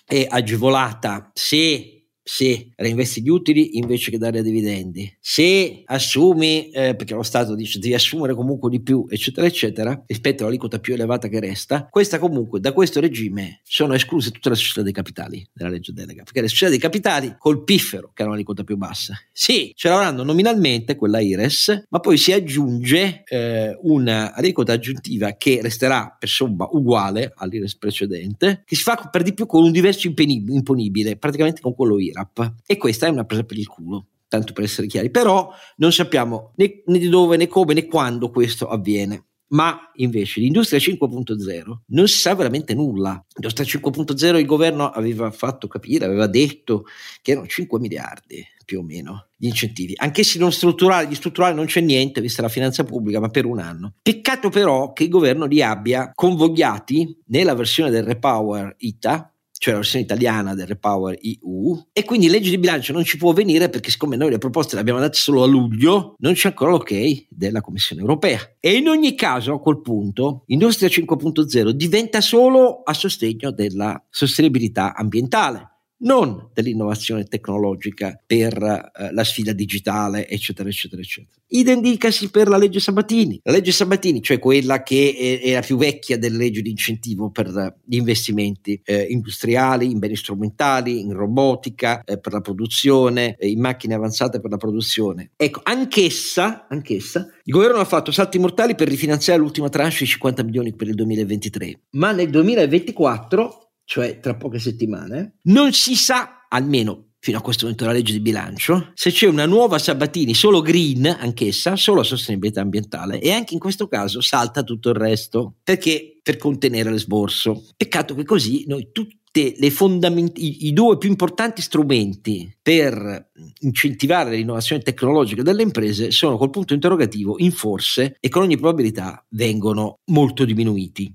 è agevolata se se reinvesti gli utili invece che dare dividendi, se assumi, eh, perché lo Stato dice devi assumere comunque di più, eccetera, eccetera, rispetto all'aliquota più elevata che resta, questa comunque da questo regime sono escluse tutte le società dei capitali della legge delega, perché le società dei capitali colpiffero che hanno l'aliquota più bassa. Sì, ce l'avranno nominalmente quella IRES, ma poi si aggiunge eh, una aggiuntiva che resterà per somma uguale all'IRES precedente, che si fa per di più con un diverso imponibile, praticamente con quello IRES l'IRAP e questa è una presa per il culo tanto per essere chiari, però non sappiamo né, né di dove né come né quando questo avviene. Ma invece l'industria 5.0 non si sa veramente nulla. L'industria 5.0 il governo aveva fatto capire, aveva detto che erano 5 miliardi più o meno gli incentivi, anche se non strutturali, di strutturale non c'è niente, vista la finanza pubblica, ma per un anno. Peccato però che il governo li abbia convogliati nella versione del Repower ITA cioè la versione italiana del Repower EU, e quindi legge di bilancio non ci può venire perché siccome noi le proposte le abbiamo date solo a luglio, non c'è ancora l'ok della Commissione europea. E in ogni caso, a quel punto, Industria 5.0 diventa solo a sostegno della sostenibilità ambientale non dell'innovazione tecnologica per eh, la sfida digitale, eccetera, eccetera, eccetera. Idem dicasi per la legge Sabatini. La legge Sabatini, cioè quella che è, è la più vecchia delle leggi di incentivo per gli investimenti eh, industriali, in beni strumentali, in robotica, eh, per la produzione, eh, in macchine avanzate per la produzione. Ecco, anch'essa, anch'essa, il governo ha fatto salti mortali per rifinanziare l'ultima tranche di 50 milioni per il 2023, ma nel 2024 cioè tra poche settimane, non si sa, almeno fino a questo momento della legge di bilancio, se c'è una nuova Sabatini solo green, anch'essa, solo a sostenibilità ambientale e anche in questo caso salta tutto il resto, perché per contenere l'esborso. Peccato che così noi tutti fondament- i, i, due più importanti strumenti per incentivare l'innovazione tecnologica delle imprese sono col punto interrogativo in forse e con ogni probabilità vengono molto diminuiti.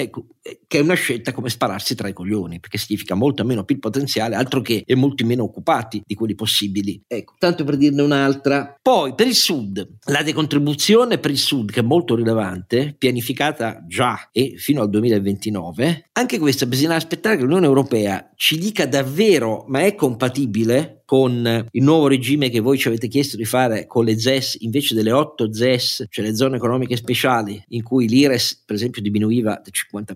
Ecco, che è una scelta come spararsi tra i coglioni, perché significa molto meno PIL potenziale, altro che e molti meno occupati di quelli possibili. Ecco, tanto per dirne un'altra. Poi per il Sud, la decontribuzione per il Sud, che è molto rilevante, pianificata già e fino al 2029, anche questa bisogna aspettare che l'Unione Europea ci dica davvero, ma è compatibile con il nuovo regime che voi ci avete chiesto di fare con le ZES invece delle 8 ZES, cioè le zone economiche speciali, in cui l'IRES per esempio diminuiva del 50%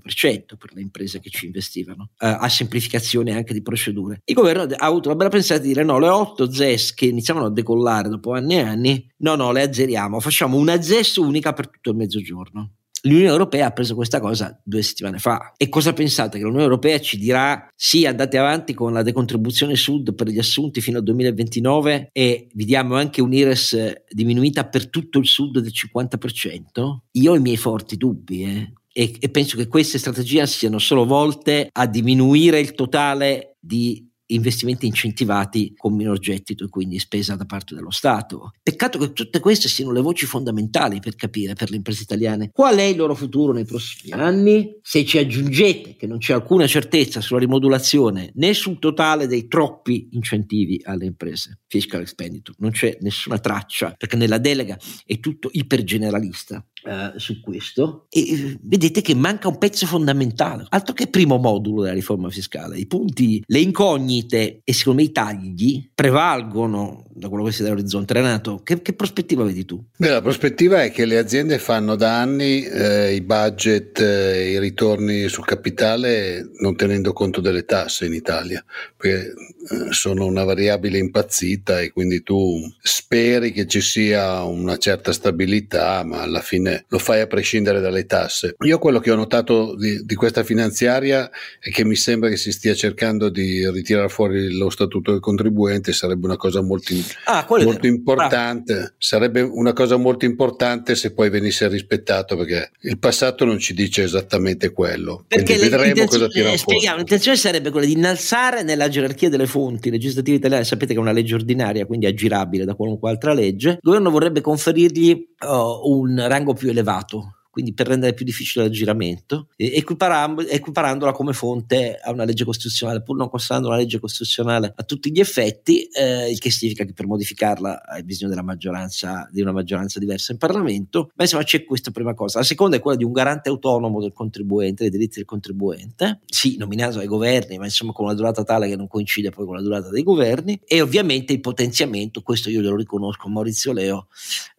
per le imprese che ci investivano, eh, a semplificazione anche di procedure. Il governo ha avuto la bella pensata di dire no, le 8 ZES che iniziavano a decollare dopo anni e anni, no, no, le azzeriamo, facciamo una ZES unica per tutto il mezzogiorno. L'Unione Europea ha preso questa cosa due settimane fa. E cosa pensate? Che l'Unione Europea ci dirà sì, andate avanti con la decontribuzione sud per gli assunti fino al 2029 e vi diamo anche un'IRES diminuita per tutto il sud del 50%? Io ho i miei forti dubbi, eh. E, e penso che queste strategie siano solo volte a diminuire il totale di investimenti incentivati con minor gettito e quindi spesa da parte dello Stato. Peccato che tutte queste siano le voci fondamentali per capire per le imprese italiane qual è il loro futuro nei prossimi anni. Se ci aggiungete che non c'è alcuna certezza sulla rimodulazione né sul totale dei troppi incentivi alle imprese, fiscal expenditure, non c'è nessuna traccia perché nella delega è tutto ipergeneralista Uh, su questo e vedete che manca un pezzo fondamentale, altro che primo modulo della riforma fiscale. I punti, le incognite e secondo me i tagli prevalgono da quello che si vede all'orizzonte. Renato, che, che, prospettiva vedi tu? Beh, la prospettiva è che le aziende fanno da anni eh, i budget, eh, i ritorni sul capitale non tenendo conto delle tasse in Italia, perché eh, sono una variabile impazzita e quindi tu speri che ci sia una certa stabilità, ma alla fine lo fai a prescindere dalle tasse. Io quello che ho notato di, di questa finanziaria è che mi sembra che si stia cercando di ritirare fuori lo statuto del contribuente, sarebbe una cosa molto, ah, molto importante, ah. sarebbe una cosa molto importante se poi venisse rispettato perché il passato non ci dice esattamente quello. Perché Quindi vedremo cosa tira fuori. L'intenzione sarebbe quella di innalzare nella gerarchia delle fonti legislative italiane, sapete che è una legge ordinaria, quindi aggirabile da qualunque altra legge, il governo vorrebbe conferirgli uh, un rango più elevato quindi per rendere più difficile l'aggiramento, equiparandola come fonte a una legge costituzionale, pur non considerando una legge costituzionale a tutti gli effetti, eh, il che significa che per modificarla hai bisogno di una maggioranza diversa in Parlamento, ma insomma c'è questa prima cosa. La seconda è quella di un garante autonomo del contribuente, dei diritti del contribuente, sì, nominato dai governi, ma insomma con una durata tale che non coincide poi con la durata dei governi, e ovviamente il potenziamento, questo io glielo riconosco a Maurizio Leo,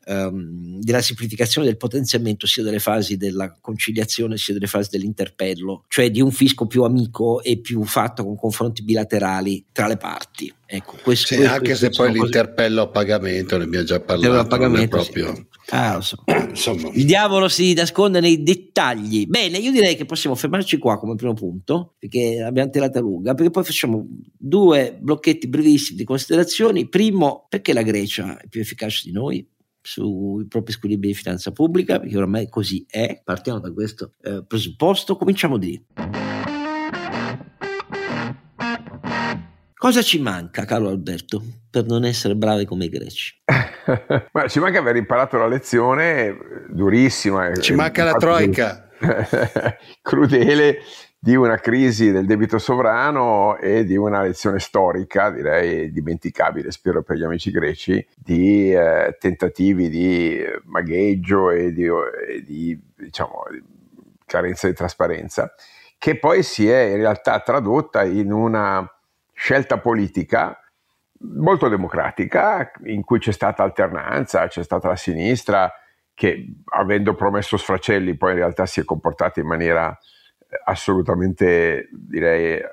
ehm, della semplificazione del potenziamento sia delle fasi della conciliazione sia delle fasi dell'interpello, cioè di un fisco più amico e più fatto con confronti bilaterali tra le parti. Ecco, questo, sì, questo, anche se poi l'interpello a pagamento, ne abbiamo già parlato, a pagamento, proprio... Sì. Ah, so. Il diavolo si nasconde nei dettagli. Bene, io direi che possiamo fermarci qua come primo punto, perché l'abbiamo tirata lunga, perché poi facciamo due blocchetti brevissimi di considerazioni. Primo, perché la Grecia è più efficace di noi? Sui propri squilibri di finanza pubblica, perché ormai così è. Partiamo da questo eh, presupposto, cominciamo di. Cosa ci manca, caro Alberto, per non essere bravi come i greci? Ma ci manca aver imparato la lezione durissima. Ci manca la troica. crudele di una crisi del debito sovrano e di una lezione storica, direi dimenticabile, spero per gli amici greci, di eh, tentativi di magheggio e di, e di diciamo, carenza di trasparenza, che poi si è in realtà tradotta in una scelta politica molto democratica, in cui c'è stata alternanza, c'è stata la sinistra che avendo promesso sfracelli poi in realtà si è comportata in maniera assolutamente direi eh,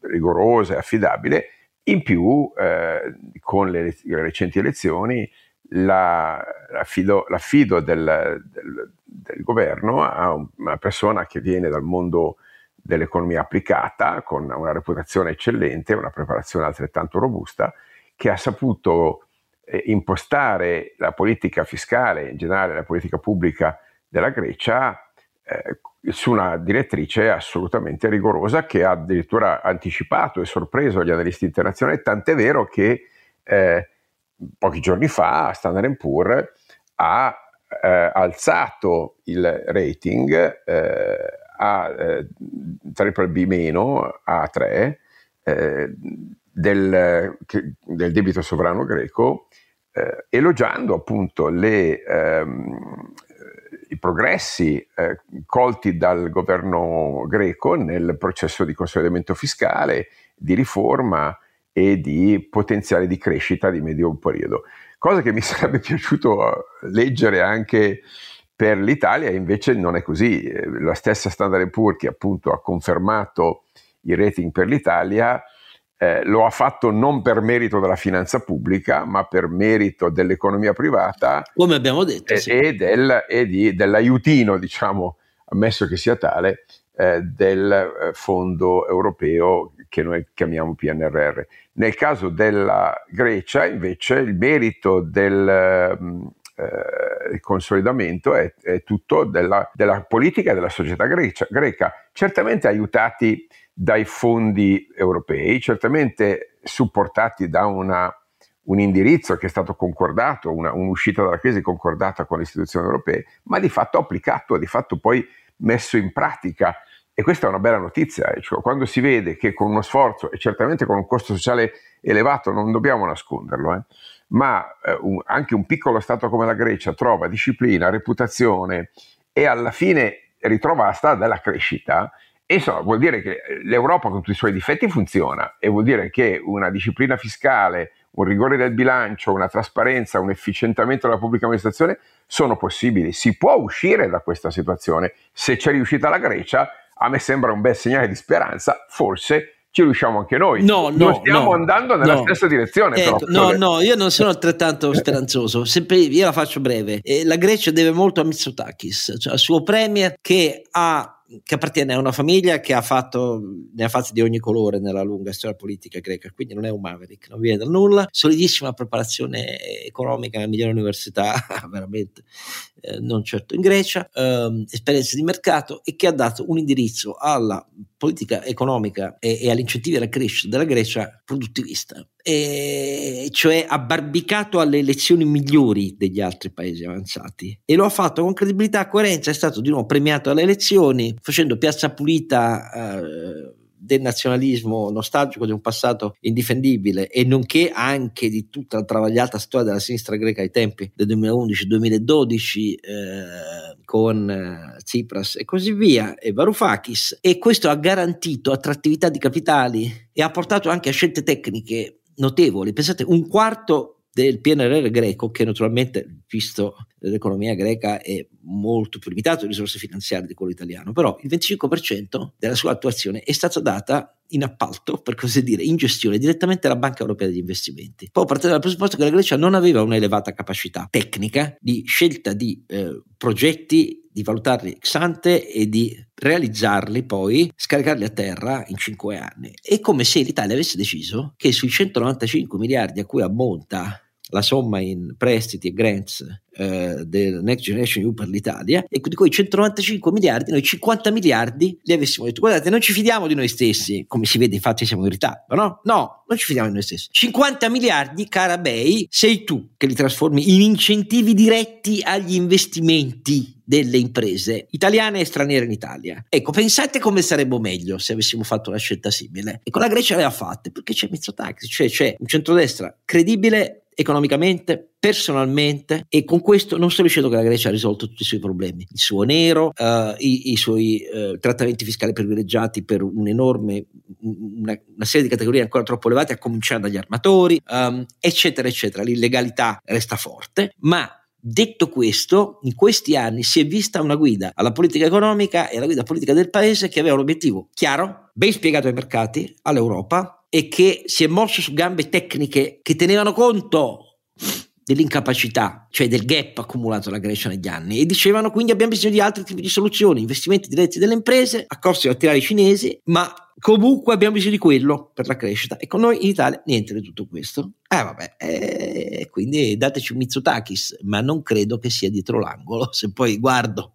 rigorosa e affidabile. In più, eh, con le, le, recenti elezioni, la, l'affido, l'affido del, del, del, governo a una persona che viene dal mondo dell'economia applicata, con una reputazione eccellente, una preparazione altrettanto robusta, che ha saputo eh, impostare la politica fiscale, in generale la politica pubblica della Grecia, eh, su una direttrice assolutamente rigorosa che ha addirittura anticipato e sorpreso gli analisti internazionali, tant'è vero che eh, pochi giorni fa Standard Poor's ha eh, alzato il rating eh, A, eh, B meno, A3, eh, del, del, debito sovrano greco, eh, elogiando appunto le, ehm, i progressi eh, colti dal governo greco nel processo di consolidamento fiscale, di riforma e di potenziale di crescita di medio periodo. Cosa che mi sarebbe piaciuto leggere anche per l'Italia, invece non è così. La stessa Standard Poor's che appunto ha confermato i rating per l'Italia eh, lo ha fatto non per merito della finanza pubblica, ma per merito dell'economia privata. Come abbiamo detto. E, sì. e, del, e di, dell'aiutino, diciamo, ammesso che sia tale, eh, del eh, fondo europeo che noi chiamiamo PNRR. Nel caso della Grecia, invece, il merito del... Mm, eh, il consolidamento è, è tutto della, della, politica e della società grecia, greca, certamente aiutati dai fondi europei, certamente supportati da una, un indirizzo che è stato concordato, una, un'uscita dalla crisi concordata con le istituzioni europee, ma di fatto applicato, di fatto poi messo in pratica. E questa è una bella notizia, eh, cioè, quando si vede che con uno sforzo e certamente con un costo sociale elevato, non dobbiamo nasconderlo, eh, ma eh, un, anche un piccolo Stato come la Grecia trova disciplina, reputazione e alla fine ritrova la strada della crescita, insomma, vuol dire che l'Europa con tutti i suoi difetti funziona e vuol dire che una disciplina fiscale, un rigore del bilancio, una trasparenza, un efficientamento della pubblica amministrazione sono possibili. Si può uscire da questa situazione. Se c'è riuscita la Grecia, a me sembra un bel segnale di speranza, forse ci riusciamo anche noi. No, no, non stiamo no, andando nella no. stessa direzione. Ecco, però, no, no, io non sono altrettanto speranzoso. Sempre, io la faccio breve. Eh, la Grecia deve molto a Mitsotakis, cioè al suo premier che ha che appartiene a una famiglia che ha fatto, ne ha fatti di ogni colore nella lunga storia politica greca, quindi non è un maverick, non viene da nulla, solidissima preparazione economica nella migliore università, veramente, eh, non certo in Grecia, ehm, esperienza di mercato e che ha dato un indirizzo alla politica economica e, e agli incentivi alla crescita della Grecia produttivista, e cioè ha barbicato alle elezioni migliori degli altri paesi avanzati. E lo ha fatto con credibilità e coerenza, è stato di nuovo premiato alle elezioni facendo piazza pulita eh, del nazionalismo nostalgico di un passato indifendibile e nonché anche di tutta la travagliata storia della sinistra greca ai tempi del 2011-2012 eh, con eh, Tsipras e così via e Varoufakis e questo ha garantito attrattività di capitali e ha portato anche a scelte tecniche notevoli. Pensate, un quarto del PNRR greco, che naturalmente, visto l'economia greca, è molto più limitato di risorse finanziarie di quello italiano, però il 25% della sua attuazione è stata data in appalto, per così dire, in gestione direttamente alla Banca Europea degli Investimenti. Poi partendo dal presupposto che la Grecia non aveva un'elevata capacità tecnica di scelta di eh, progetti, di valutarli ex ante e di realizzarli poi, scaricarli a terra in cinque anni. È come se l'Italia avesse deciso che sui 195 miliardi a cui ammonta la somma in prestiti e grants eh, del Next Generation EU per l'Italia e di quei 195 miliardi noi 50 miliardi li avessimo detto guardate non ci fidiamo di noi stessi come si vede infatti siamo in ritardo no? no non ci fidiamo di noi stessi 50 miliardi cara Bei sei tu che li trasformi in incentivi diretti agli investimenti delle imprese italiane e straniere in Italia. Ecco, pensate come sarebbe meglio se avessimo fatto una scelta simile. Ecco, la Grecia le ha fatte perché c'è Mitsotakis, cioè c'è un centrodestra credibile economicamente, personalmente e con questo non sto dicendo che la Grecia ha risolto tutti i suoi problemi, il suo nero, uh, i, i, suoi uh, trattamenti fiscali privilegiati per un enorme, una, una, serie di categorie ancora troppo elevate, a cominciare dagli armatori, um, eccetera, eccetera. L'illegalità resta forte, ma Detto questo, in questi anni si è vista una guida alla politica economica e alla guida politica del paese che aveva un obiettivo chiaro, ben spiegato ai mercati, all'Europa, e che si è mosso su gambe tecniche che tenevano conto dell'incapacità, cioè del gap accumulato dalla Grecia negli anni e dicevano quindi abbiamo bisogno di altri tipi di soluzioni, investimenti diretti delle imprese, a attirare i cinesi, ma comunque abbiamo bisogno di quello per la crescita e con noi in Italia niente di tutto questo. Eh vabbè, eh, quindi dateci un Mitsotakis, ma non credo che sia dietro l'angolo, se poi guardo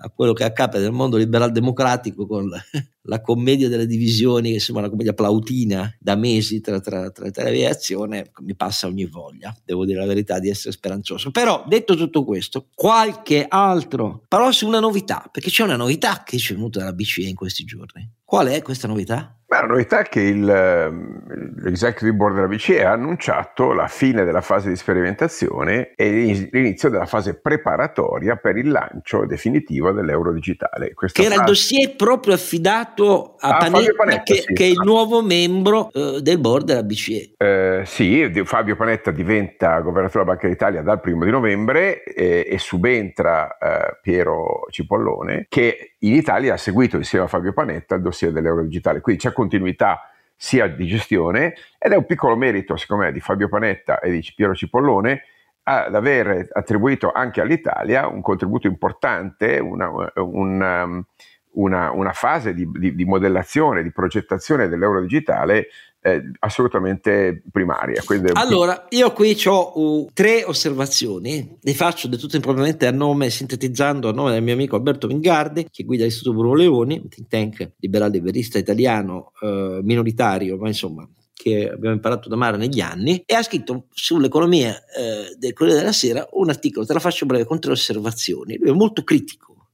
a quello che accade nel mondo liberal democratico con la, commedia delle divisioni, che sembra una commedia plautina da mesi tra, tra, Italia e Azione, mi passa ogni voglia, devo dire la verità di essere speranzoso. Però detto tutto questo, qualche altro, parlo su una novità, perché c'è una novità che ci è venuta dalla BCE in questi giorni. Qual è questa novità? La novità è che il, ehm, l'Executive Board della BCE ha annunciato la fine della fase di sperimentazione e l'inizio della fase preparatoria per il lancio definitivo dell'euro digitale. Questa che era il dossier proprio affidato a, a Panetta, Panetta che, sì, che, è il nuovo membro eh, del board della BCE. Eh, sì, Fabio Panetta diventa governatore della Banca d'Italia dal primo di novembre eh, e subentra eh, Piero Cipollone che in Italia ha seguito insieme a Fabio Panetta il dossier dell'euro digitale, quindi c'è continuità sia di gestione ed è un piccolo merito secondo me di Fabio Panetta e di Piero Cipollone ad aver attribuito anche all'Italia un contributo importante, una, una, una, una fase di, di, di, modellazione, di progettazione dell'euro digitale eh, assolutamente primaria. Quindi... Allora, io qui ho uh, tre osservazioni, le faccio del tutto impropriamente a nome, sintetizzando a nome del mio amico Alberto Vingardi, che guida l'Istituto Bruno Leoni, think tank liberale verista italiano eh, minoritario, ma insomma che abbiamo imparato ad amare negli anni, e ha scritto sull'economia eh, del Corriere della Sera un articolo, te la faccio breve, con tre osservazioni. Lui è molto critico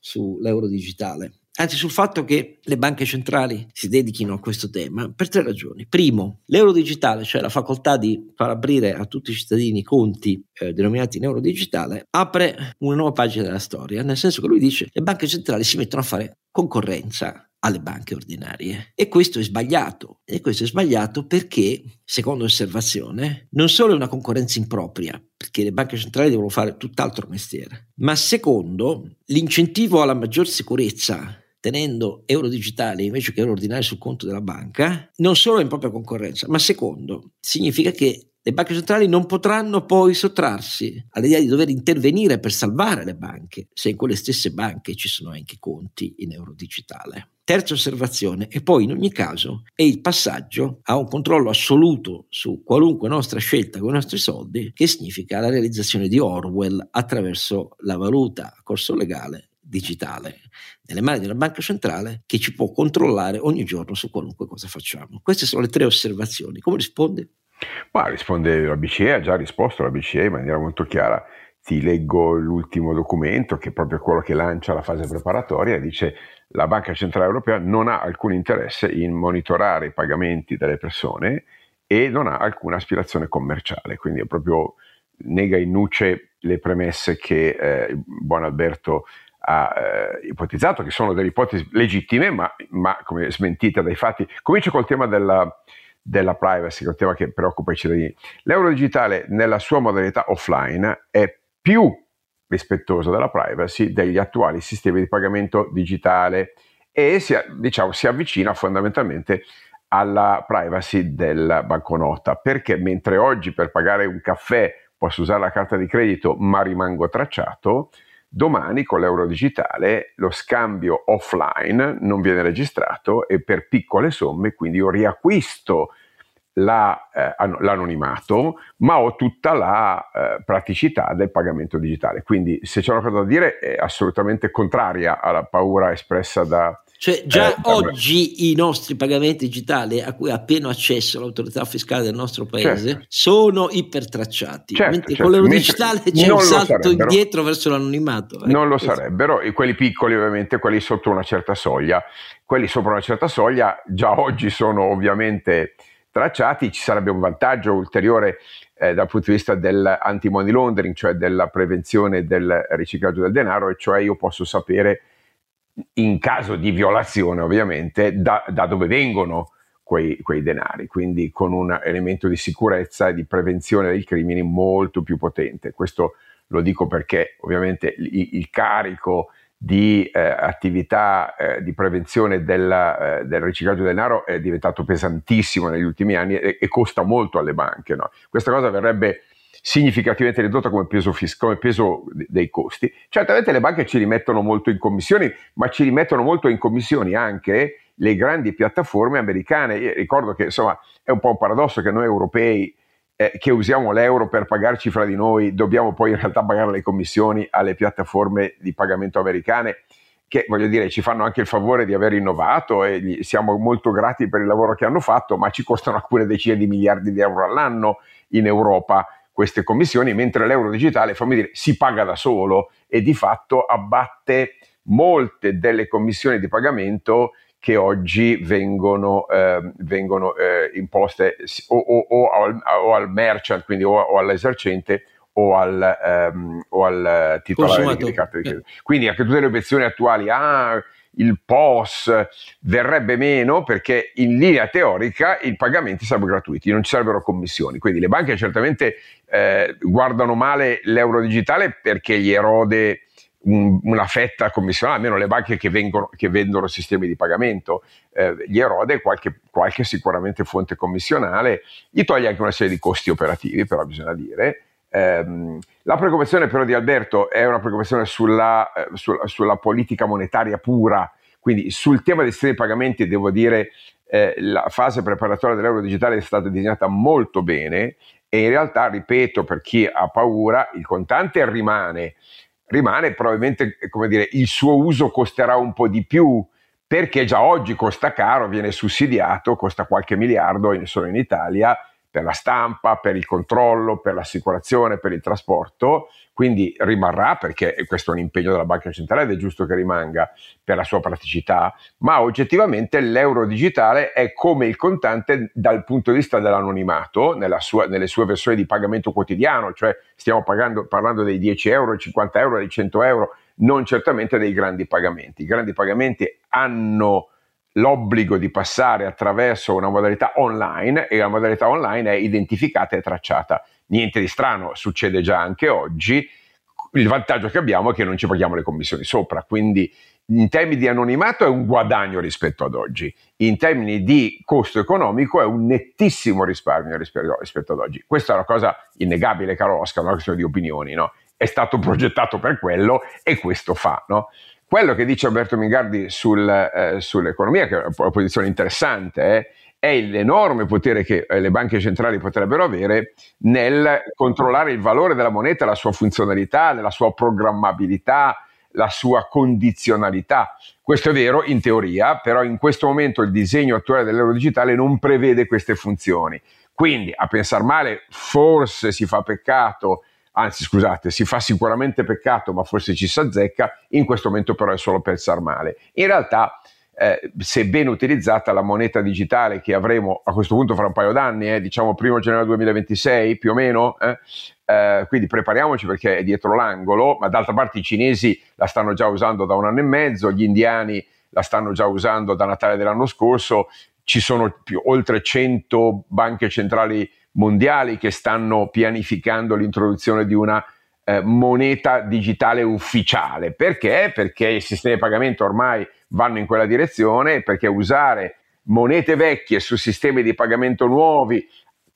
sull'euro digitale anzi sul fatto che le banche centrali si dedichino a questo tema per tre ragioni. Primo, l'euro digitale, cioè la facoltà di far aprire a tutti i cittadini conti eh, denominati in euro digitale, apre una nuova pagina della storia, nel senso che lui dice che le banche centrali si mettono a fare concorrenza alle banche ordinarie. E questo è sbagliato. E questo è sbagliato perché, secondo osservazione, non solo è una concorrenza impropria, perché le banche centrali devono fare tutt'altro mestiere, ma secondo, l'incentivo alla maggior sicurezza tenendo euro digitali invece che euro ordinari sul conto della banca, non solo è in propria concorrenza, ma secondo, significa che le banche centrali non potranno poi sottrarsi all'idea di dover intervenire per salvare le banche, se in quelle stesse banche ci sono anche conti in euro digitale. Terza osservazione, e poi in ogni caso è il passaggio a un controllo assoluto su qualunque nostra scelta con i nostri soldi, che significa la realizzazione di Orwell attraverso la valuta a corso legale digitale nelle mani di una banca centrale che ci può controllare ogni giorno su qualunque cosa facciamo. Queste sono le tre osservazioni. Come risponde? Ma risponde la BCE, ha già risposto la BCE in maniera molto chiara. Ti leggo l'ultimo documento che è proprio quello che lancia la fase preparatoria dice la Banca Centrale Europea non ha alcun interesse in monitorare i pagamenti delle persone e non ha alcuna aspirazione commerciale, quindi è proprio nega in nuce le premesse che eh, buon Alberto ha eh, ipotizzato, che sono delle ipotesi legittime, ma, ma, come smentite dai fatti. Comincio col tema della, della privacy, che è un tema che preoccupa i cittadini. L'euro digitale nella sua modalità offline è più rispettoso della privacy degli attuali sistemi di pagamento digitale e si, diciamo, si avvicina fondamentalmente alla privacy della banconota, perché mentre oggi per pagare un caffè posso usare la carta di credito ma rimango tracciato, Domani con l'euro digitale lo scambio offline non viene registrato e per piccole somme quindi io riacquisto la, eh, l'anonimato, ma ho tutta la eh, praticità del pagamento digitale. Quindi se c'è una cosa da dire è assolutamente contraria alla paura espressa da, cioè già eh, oggi i nostri pagamenti digitali a cui ha pieno accesso l'autorità fiscale del nostro paese certo. sono ipertracciati, certo, mentre certo. con l'euro digitale c'è un salto indietro verso l'anonimato. Eh. Non lo sarebbero, e quelli piccoli ovviamente, quelli sotto una certa soglia, quelli sopra una certa soglia già oggi sono ovviamente tracciati, ci sarebbe un vantaggio ulteriore eh, dal punto di vista dell'anti-money laundering, cioè della prevenzione del riciclaggio del denaro, e cioè io posso sapere in caso di violazione ovviamente da, da dove vengono quei, quei, denari, quindi con un elemento di sicurezza e di prevenzione dei crimini molto più potente. Questo lo dico perché ovviamente il, il carico di eh, attività eh, di prevenzione della, eh, del riciclaggio del denaro è diventato pesantissimo negli ultimi anni e, e costa molto alle banche. No? Questa cosa verrebbe significativamente ridotta come peso, fis- come peso dei costi. Certamente le banche ci rimettono molto in commissioni, ma ci rimettono molto in commissioni anche le grandi piattaforme americane. Io ricordo che insomma è un po' un paradosso che noi europei eh, che usiamo l'euro per pagarci fra di noi, dobbiamo poi in realtà pagare le commissioni alle piattaforme di pagamento americane che voglio dire ci fanno anche il favore di aver innovato e siamo molto grati per il lavoro che hanno fatto, ma ci costano alcune decine di miliardi di euro all'anno in Europa queste commissioni, mentre l'euro digitale, fammi dire, si paga da solo e di fatto abbatte molte delle commissioni di pagamento che oggi vengono, eh, vengono eh, imposte o, o, o, al, o, al, merchant, quindi o, all'esercente o al, o al titolare di carte di credito. Quindi anche tutte le obiezioni attuali, ah, il POS verrebbe meno perché in linea teorica i pagamenti sarebbero gratuiti, non ci sarebbero commissioni. Quindi le banche certamente eh, guardano male l'euro digitale perché gli erode un, una fetta commissionale, almeno le banche che, vengono, che vendono sistemi di pagamento, eh, gli erode qualche, qualche sicuramente fonte commissionale, gli toglie anche una serie di costi operativi, però bisogna dire. Um, la preoccupazione però di Alberto è una preoccupazione sulla, eh, sulla, sulla politica monetaria pura, quindi sul tema dei sistemi di pagamenti devo dire eh, la fase preparatoria dell'euro digitale è stata disegnata molto bene e in realtà, ripeto, per chi ha paura, il contante rimane, rimane probabilmente, come dire, il suo uso costerà un po' di più perché già oggi costa caro, viene sussidiato, costa qualche miliardo solo in Italia per la stampa, per il controllo, per l'assicurazione, per il trasporto, quindi rimarrà perché questo è un impegno della banca centrale ed è giusto che rimanga per la sua praticità, ma oggettivamente l'euro digitale è come il contante dal punto di vista dell'anonimato, sua, nelle sue versioni di pagamento quotidiano, cioè stiamo pagando, parlando dei 10 euro, 50 euro, dei 100 euro, non certamente dei grandi pagamenti. I grandi pagamenti hanno l'obbligo di passare attraverso una modalità online e la modalità online è identificata e tracciata. Niente di strano, succede già anche oggi. Il vantaggio che abbiamo è che non ci paghiamo le commissioni sopra, quindi in termini di anonimato è un guadagno rispetto ad oggi, in termini di costo economico è un nettissimo risparmio rispetto, ad oggi. Questa è una cosa innegabile, caro Oscar, una questione di opinioni, no? È stato progettato per quello e questo fa, no? Quello che dice Alberto Mingardi sul, eh, sull'economia, che è una posizione interessante, eh, è l'enorme potere che eh, le banche centrali potrebbero avere nel controllare il valore della moneta, la sua funzionalità, la sua programmabilità, la sua condizionalità. Questo è vero in teoria, però in questo momento il disegno attuale dell'euro digitale non prevede queste funzioni. Quindi a pensare male forse si fa peccato anzi scusate, si fa sicuramente peccato, ma forse ci si azzecca, in questo momento però è solo pensare male. In realtà, eh, se ben utilizzata, la moneta digitale che avremo a questo punto fra un paio d'anni, eh, diciamo primo gennaio 2026 più o meno, eh, eh, quindi prepariamoci perché è dietro l'angolo, ma d'altra parte i cinesi la stanno già usando da un anno e mezzo, gli indiani la stanno già usando da Natale dell'anno scorso, ci sono più, oltre 100 banche centrali mondiali che stanno pianificando l'introduzione di una eh, moneta digitale ufficiale. Perché? Perché i sistemi di pagamento ormai vanno in quella direzione, perché usare monete vecchie su sistemi di pagamento nuovi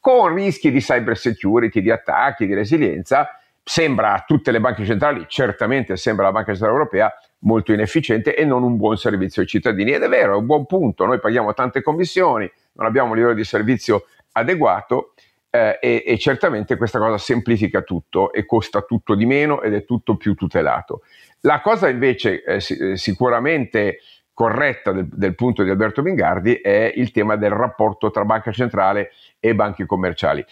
con rischi di cyber security, di attacchi, di resilienza, sembra a tutte le banche centrali, certamente sembra alla Banca Centrale Europea, molto inefficiente e non un buon servizio ai cittadini. Ed è vero, è un buon punto, noi paghiamo tante commissioni, non abbiamo un livello di servizio adeguato eh, e, e, certamente questa cosa semplifica tutto e costa tutto di meno ed è tutto più tutelato. La cosa invece eh, eh, sicuramente corretta del, del, punto di Alberto Mingardi è il tema del rapporto tra banca centrale e banche commerciali.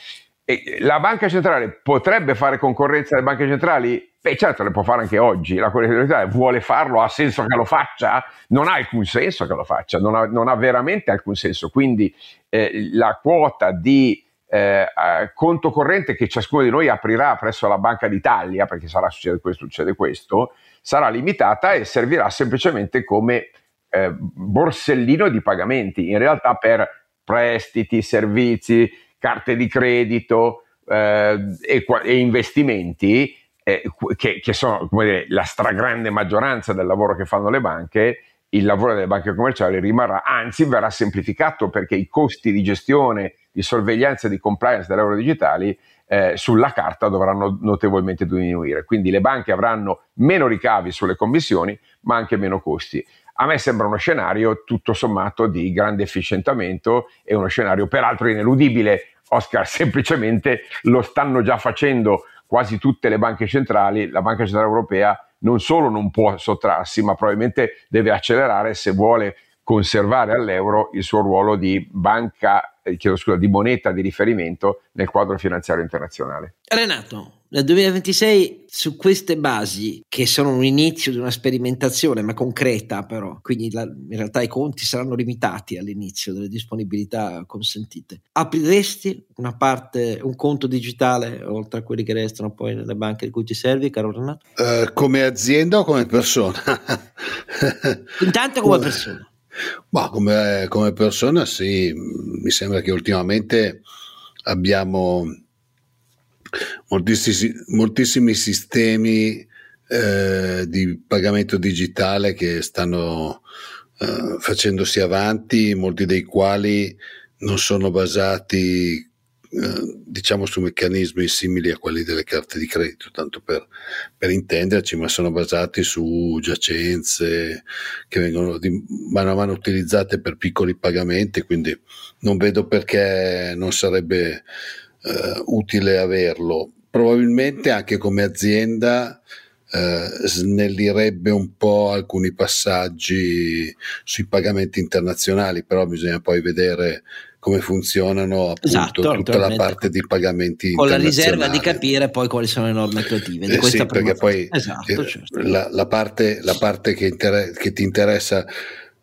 E la banca centrale potrebbe fare concorrenza alle banche centrali? Beh, certo, le può fare anche oggi. La collettività vuole farlo, ha senso che lo faccia? Non ha alcun senso che lo faccia, non ha, non ha veramente alcun senso. Quindi eh, la quota di eh, conto corrente che ciascuno di noi aprirà presso la Banca d'Italia, perché sarà succede questo, succede questo, sarà limitata e servirà semplicemente come eh, borsellino di pagamenti, in realtà per prestiti, servizi, carte di credito eh, e, e, investimenti, eh, che, che, sono dire, la stragrande maggioranza del lavoro che fanno le banche, il lavoro delle banche commerciali rimarrà, anzi verrà semplificato perché i costi di gestione di sorveglianza e di compliance delle euro digitali eh, sulla carta dovranno notevolmente diminuire. Quindi le banche avranno meno ricavi sulle commissioni, ma anche meno costi. a me sembra uno scenario tutto sommato di grande efficientamento e uno scenario peraltro ineludibile. Oscar, semplicemente lo stanno già facendo quasi tutte le banche centrali, la Banca Centrale Europea non solo non può sottrarsi, ma probabilmente deve accelerare se vuole conservare all'euro il suo ruolo di banca, eh, chiedo scusa, di moneta di riferimento nel quadro finanziario internazionale. Renato, nel 2026 su queste basi, che sono un inizio di una sperimentazione, ma concreta però, quindi la, in realtà i conti saranno limitati all'inizio delle disponibilità consentite, apriresti una parte, un conto digitale oltre a quelli che restano poi nelle banche di cui ti servi, caro Renato? Uh, come azienda o come persona? Intanto come persona. Ma come, come, persona sì, mi sembra che ultimamente abbiamo moltissimi, moltissimi sistemi eh, di pagamento digitale che stanno eh, facendosi avanti, molti dei quali non sono basati eh, diciamo su meccanismi simili a quelli delle carte di credito, tanto per, per intenderci, ma sono basati su giacenze che vengono di mano a mano utilizzate per piccoli pagamenti, quindi non vedo perché non sarebbe eh, utile averlo. Probabilmente anche come azienda eh, snellirebbe un po' alcuni passaggi sui pagamenti internazionali, però bisogna poi vedere come funzionano appunto esatto, tutta la parte di pagamenti con la riserva di capire poi quali sono le norme attuative di eh sì, perché poi esatto, eh, certo. la, la, parte, la parte che, inter- che, ti interessa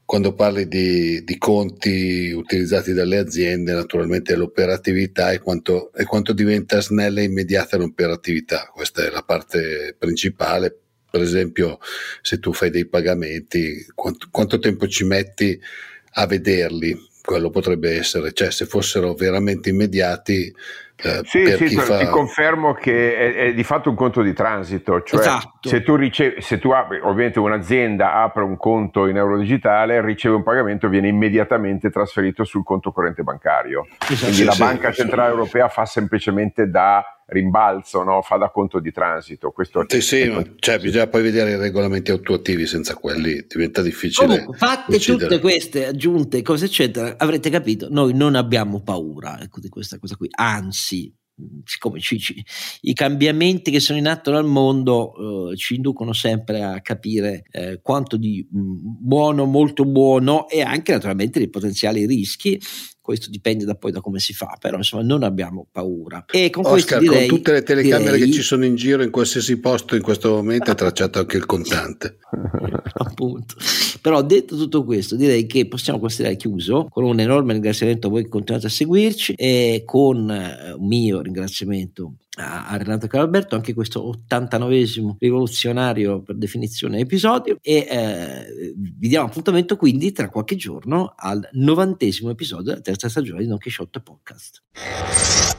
quando parli di, di, conti utilizzati dalle aziende naturalmente l'operatività e quanto, e quanto diventa snella e immediata l'operatività. Questa è la parte principale. Per esempio se tu fai dei pagamenti quanto, quanto tempo ci metti a vederli quello potrebbe essere, cioè se fossero veramente immediati. Eh, sì, sì, fa... ti confermo che è, è, di fatto un conto di transito, cioè esatto. se tu ricevi, se tu apri, ovviamente un'azienda apre un conto in euro digitale, riceve un pagamento, viene immediatamente trasferito sul conto corrente bancario. Esatto, Quindi sì, la Banca Centrale Europea fa semplicemente da rimbalzo, no? fa da conto di transito. Questo sì, sì, cioè, bisogna poi vedere i regolamenti attuativi, senza quelli diventa difficile. Comunque, fatte decidere. tutte queste aggiunte, cose eccetera, avrete capito, noi non abbiamo paura ecco, di questa cosa qui, anzi, siccome ci, ci, i cambiamenti che sono in atto nel mondo eh, ci inducono sempre a capire eh, quanto di mm, buono, molto buono e anche naturalmente dei potenziali rischi questo dipende da poi da come si fa, però insomma non abbiamo paura. E con Oscar, direi, con tutte le telecamere direi, che ci sono in giro in qualsiasi posto in questo momento è tracciato anche il contante. Appunto. Però detto tutto questo, direi che possiamo considerare chiuso con un enorme ringraziamento a voi che continuate a seguirci e con eh, un mio ringraziamento a Renato Calberto, anche questo 89esimo rivoluzionario per definizione episodio e eh, vi diamo appuntamento quindi tra qualche giorno al novantesimo episodio della terza stagione di Don Quixote Podcast.